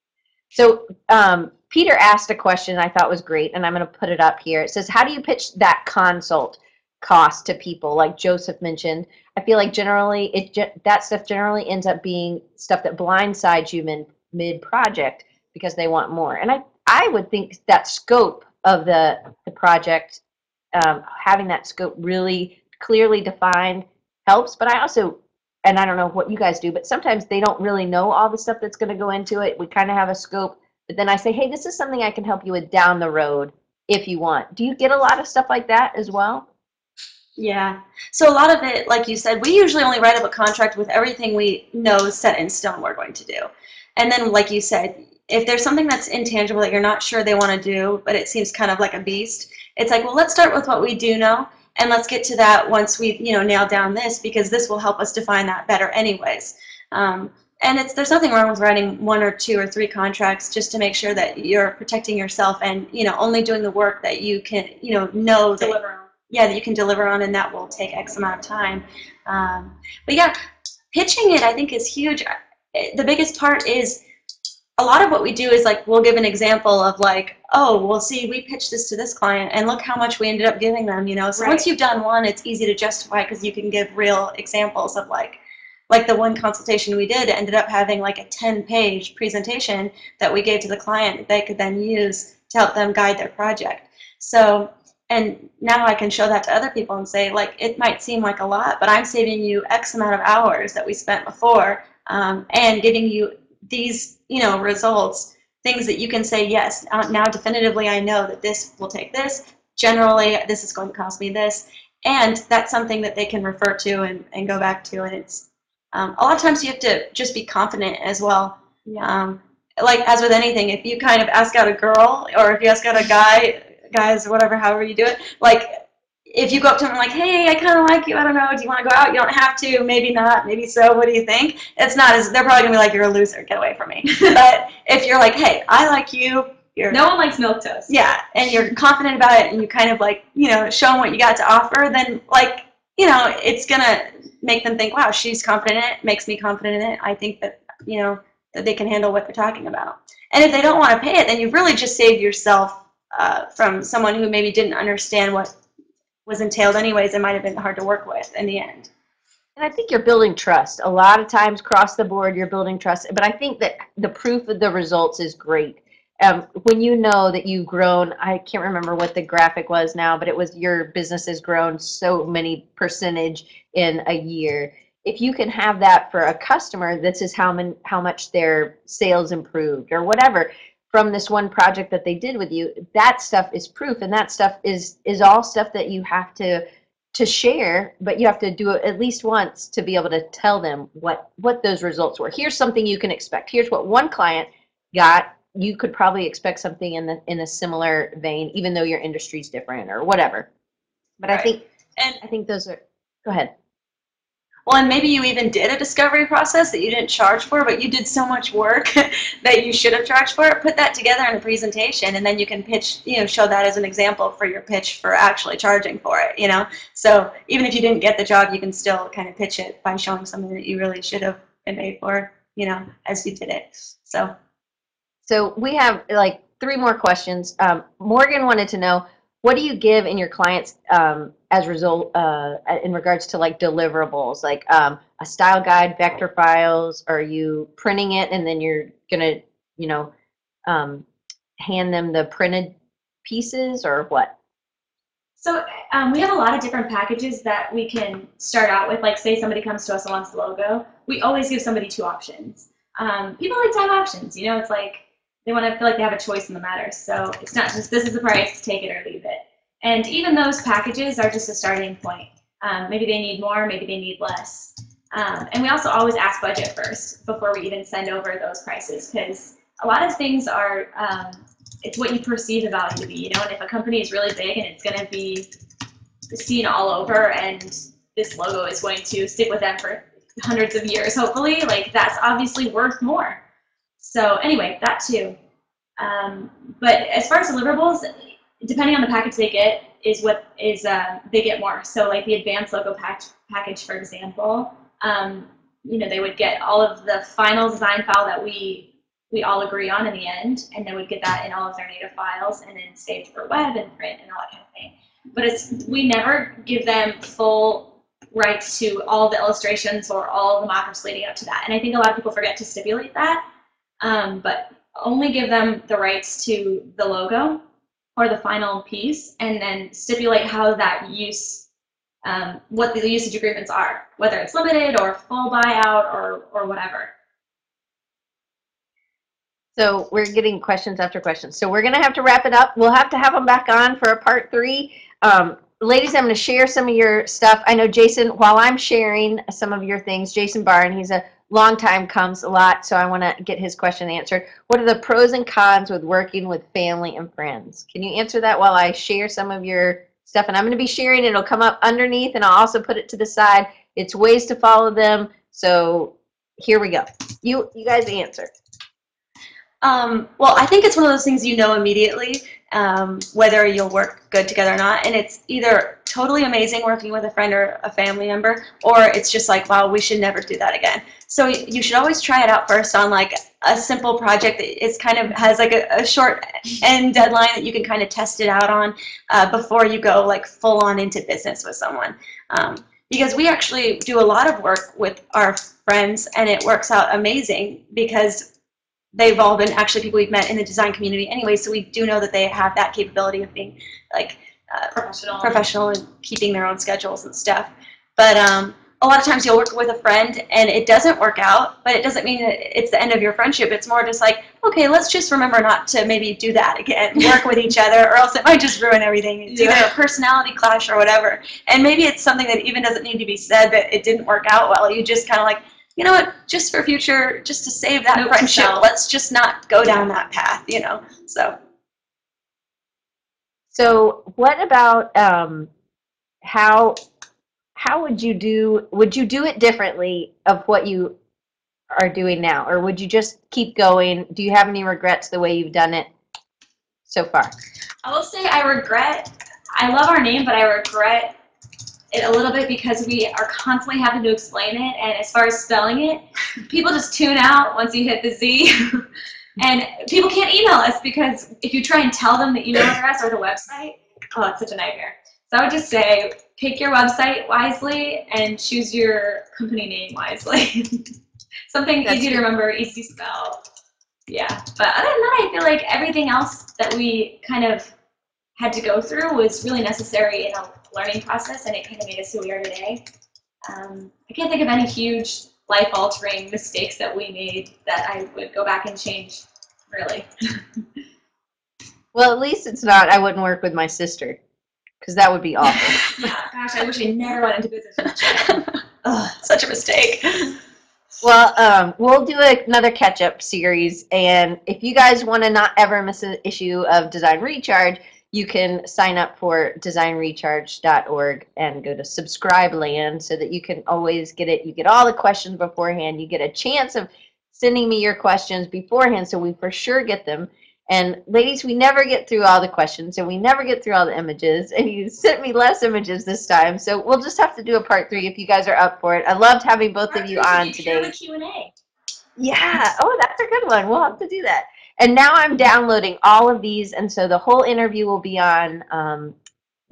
So um, Peter asked a question I thought was great, and I'm going to put it up here. It says, "How do you pitch that consult cost to people?" Like Joseph mentioned, I feel like generally it that stuff generally ends up being stuff that blindsides you mid mid project because they want more. And I I would think that scope of the the project, um, having that scope really clearly defined helps. But I also and I don't know what you guys do, but sometimes they don't really know all the stuff that's going to go into it. We kind of have a scope, but then I say, hey, this is something I can help you with down the road if you want. Do you get a lot of stuff like that as well?
Yeah. So a lot of it, like you said, we usually only write up a contract with everything we know set in stone we're going to do. And then, like you said, if there's something that's intangible that you're not sure they want to do, but it seems kind of like a beast, it's like, well, let's start with what we do know, and let's get to that once we've you know nailed down this, because this will help us define that better, anyways. Um, and it's there's nothing wrong with writing one or two or three contracts just to make sure that you're protecting yourself and you know only doing the work that you can you know know that
Deliver on.
yeah that you can deliver on and that will take x amount of time um, but yeah pitching it i think is huge the biggest part is a lot of what we do is like we'll give an example of like oh well see we pitched this to this client and look how much we ended up giving them you know? So once you've done one it's easy to justify because you can give real examples of like like the one consultation we did ended up having like a 10 page presentation that we gave to the client that they could then use to help them guide their project. So and now I can show that to other people and say, like, it might seem like a lot, but I'm saving you X amount of hours that we spent before, um, and giving you these, you know, results, things that you can say, yes, uh, now definitively I know that this will take this. Generally, this is going to cost me this, and that's something that they can refer to and, and go back to. And it's um, a lot of times you have to just be confident as well. Um, like as with anything, if you kind of ask out a girl or if you ask out a guy, guys, whatever, however you do it, like if you go up to them like, hey, I kind of like you, I don't know, do you want to go out? You don't have to, maybe not, maybe so. What do you think? It's not as they're probably gonna be like, you're a loser, get away from me. but if you're like, hey, I like you, you're
No one likes milk toast.
yeah, and you're confident about it, and you kind of like you know show them what you got to offer, then like you know it's gonna make them think, wow, she's confident in it, makes me confident in it. I think that you know that they can handle what they're talking about. And if they don't want to pay it, then you've really just saved yourself uh, from someone who maybe didn't understand what was entailed anyways. It might have been hard to work with in the end.
And I think you're building trust. A lot of times, across the board, you're building trust. But I think that the proof of the results is great. Um, when you know that you've grown, I can't remember what the graphic was now, but it was your business has grown so many percentage in a year. If you can have that for a customer, this is how many, how much their sales improved or whatever. From this one project that they did with you, that stuff is proof and that stuff is is all stuff that you have to to share, but you have to do it at least once to be able to tell them what what those results were. Here's something you can expect. Here's what one client got. You could probably expect something in the in a similar vein, even though your industry's different or whatever. But I think
And
I think those are. Go ahead.
Well, and maybe you even did a discovery process that you didn't charge for, but you did so much work that you should have charged for it. Put that together in a presentation, and then you can pitch, you know, show that as an example for your pitch for actually charging for it. You know, so even if you didn't get the job, you can still kind of pitch it by showing something that you really should have been paid for. You know, as you did it. So
So we have like three more questions. Um, Morgan wanted to know what do you give in your clients um, as result uh, in regards to like deliverables, like um, a style guide, vector files? Are you printing it and then you're gonna, you know, um, hand them the printed pieces or what?
So um, we have a lot of different packages that we can start out with. Like, say somebody comes to us and wants the logo, we always give somebody two options. Um, people like to have options. You know, it's like they want to feel like they have a choice in the matter. So it's not just this is the price, take it or leave it. And even those packages are just a starting point. Um, maybe they need more, maybe they need less. Um, and we also always ask budget first before we even send over those prices because a lot of things are um, it's what you perceive the value to be, you know. And if a company is really big and it's going to be seen all over, and this logo is going to stick with them for hundreds of years, hopefully, like that's obviously worth more. So anyway, that too. Um, but as far as deliverables, depending on the package they get, is what is uh, they get more. So like the advanced logo pack- package, for example, um, you know, they would get all of the final design file that we we all agree on in the end, and they would get that in all of their native files and then saved for web and print and all that kind of thing. But it's we never give them full rights to all the illustrations or all the mock-ups leading up to that. And I think a lot of people forget to stipulate that. Um, but only give them the rights to the logo or the final piece, and then stipulate how that use, um, what the usage agreements are, whether it's limited or full buyout or or whatever.
So we're getting questions after questions. So we're gonna have to wrap it up. We'll have to have them back on for a part three. Um, ladies, I'm gonna share some of your stuff. I know Jason, while I'm sharing some of your things, Jason Barn, he's a long time comes a lot, so I wanna get his question answered. What are the pros and cons with working with family and friends? Can you answer that while I share some of your stuff? And I'm gonna be sharing, it'll come up underneath and I'll also put it to the side. It's ways to follow them. So here we go. You, you guys answer.
Um, well, I think it's one of those things you know immediately um, whether you'll work good together or not. And it's either totally amazing working with a friend or a family member, or it's just like, wow, we should never do that again. So you should always try it out first on like a simple project that is kind of has like a, a short end deadline that you can kind of test it out on uh, before you go like full on into business with someone. Um, because we actually do a lot of work with our friends and it works out amazing because they've all been actually people we've met in the design community anyway, so we do know that they have that capability of being like uh,
Professional.
professional and keeping their own schedules and stuff. But um, a lot of times you'll work with a friend and it doesn't work out, but it doesn't mean that it's the end of your friendship. It's more just like, okay, let's just remember not to maybe do that again, work with each other, or else it might just ruin everything. It's either a personality clash or whatever. And maybe it's something that even doesn't need to be said that it didn't work out well. You just kind of like, you know what, just for future, just to save that
Note
friendship,
self.
let's just not go down that path, you know? So.
So what about um, how how would you do? Would you do it differently of what you are doing now, or would you just keep going? Do you have any regrets the way you've done it so far?
I will say I regret. I love our name, but I regret it a little bit because we are constantly having to explain it. And as far as spelling it, people just tune out once you hit the Z. and people can't email us because if you try and tell them the email address or the website, oh, it's such a nightmare. So I would just say pick your website wisely and choose your company name wisely. Something
That's
easy to remember, easy to spell. Yeah, but other than that, I feel like everything else that we kind of had to go through was really necessary in a learning process, and it kind of made us who we are today. Um, I can't think of any huge life-altering mistakes that we made that I would go back and change.
really.
Well, at least it's not. I wouldn't work with my sister, because that would be awful.
Yeah, gosh, I wish I never went into business with Jen.
Ugh, such a mistake.
Well, um, we'll do another catch up series. And if you guys want to not ever miss an issue of Design Recharge, you can sign up for designrecharge.org and go to subscribe land so that you can always get it. You get all the questions beforehand. You get a chance of sending me your questions beforehand so we for sure get them. And ladies, we never get through all the questions and we never get through all the images. And you sent me less images this time. So we'll just have to do a part three if you guys are up for it. I loved having both of you on today.
The Q&A.
Yeah. Oh, that's a good one. We'll have to do that. And now I'm downloading all of these, and so the whole interview will be on um,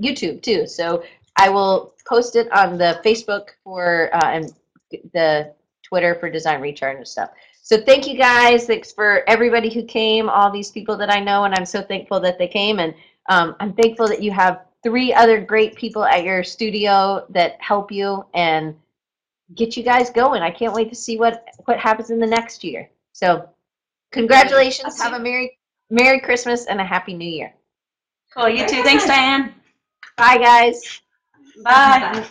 YouTube too. So I will post it on the Facebook for uh, and the Twitter for Design Recharge and stuff. So thank you guys. Thanks for everybody who came, all these people that I know, and I'm so thankful that they came. And um, I'm thankful that you have three other great people at your studio that help you and get you guys going. I can't wait to see what what happens in the next year. So congratulations. Have a merry Merry Christmas and a happy New Year.
Cool. You too. Thanks, Diane.
Bye guys.
Bye.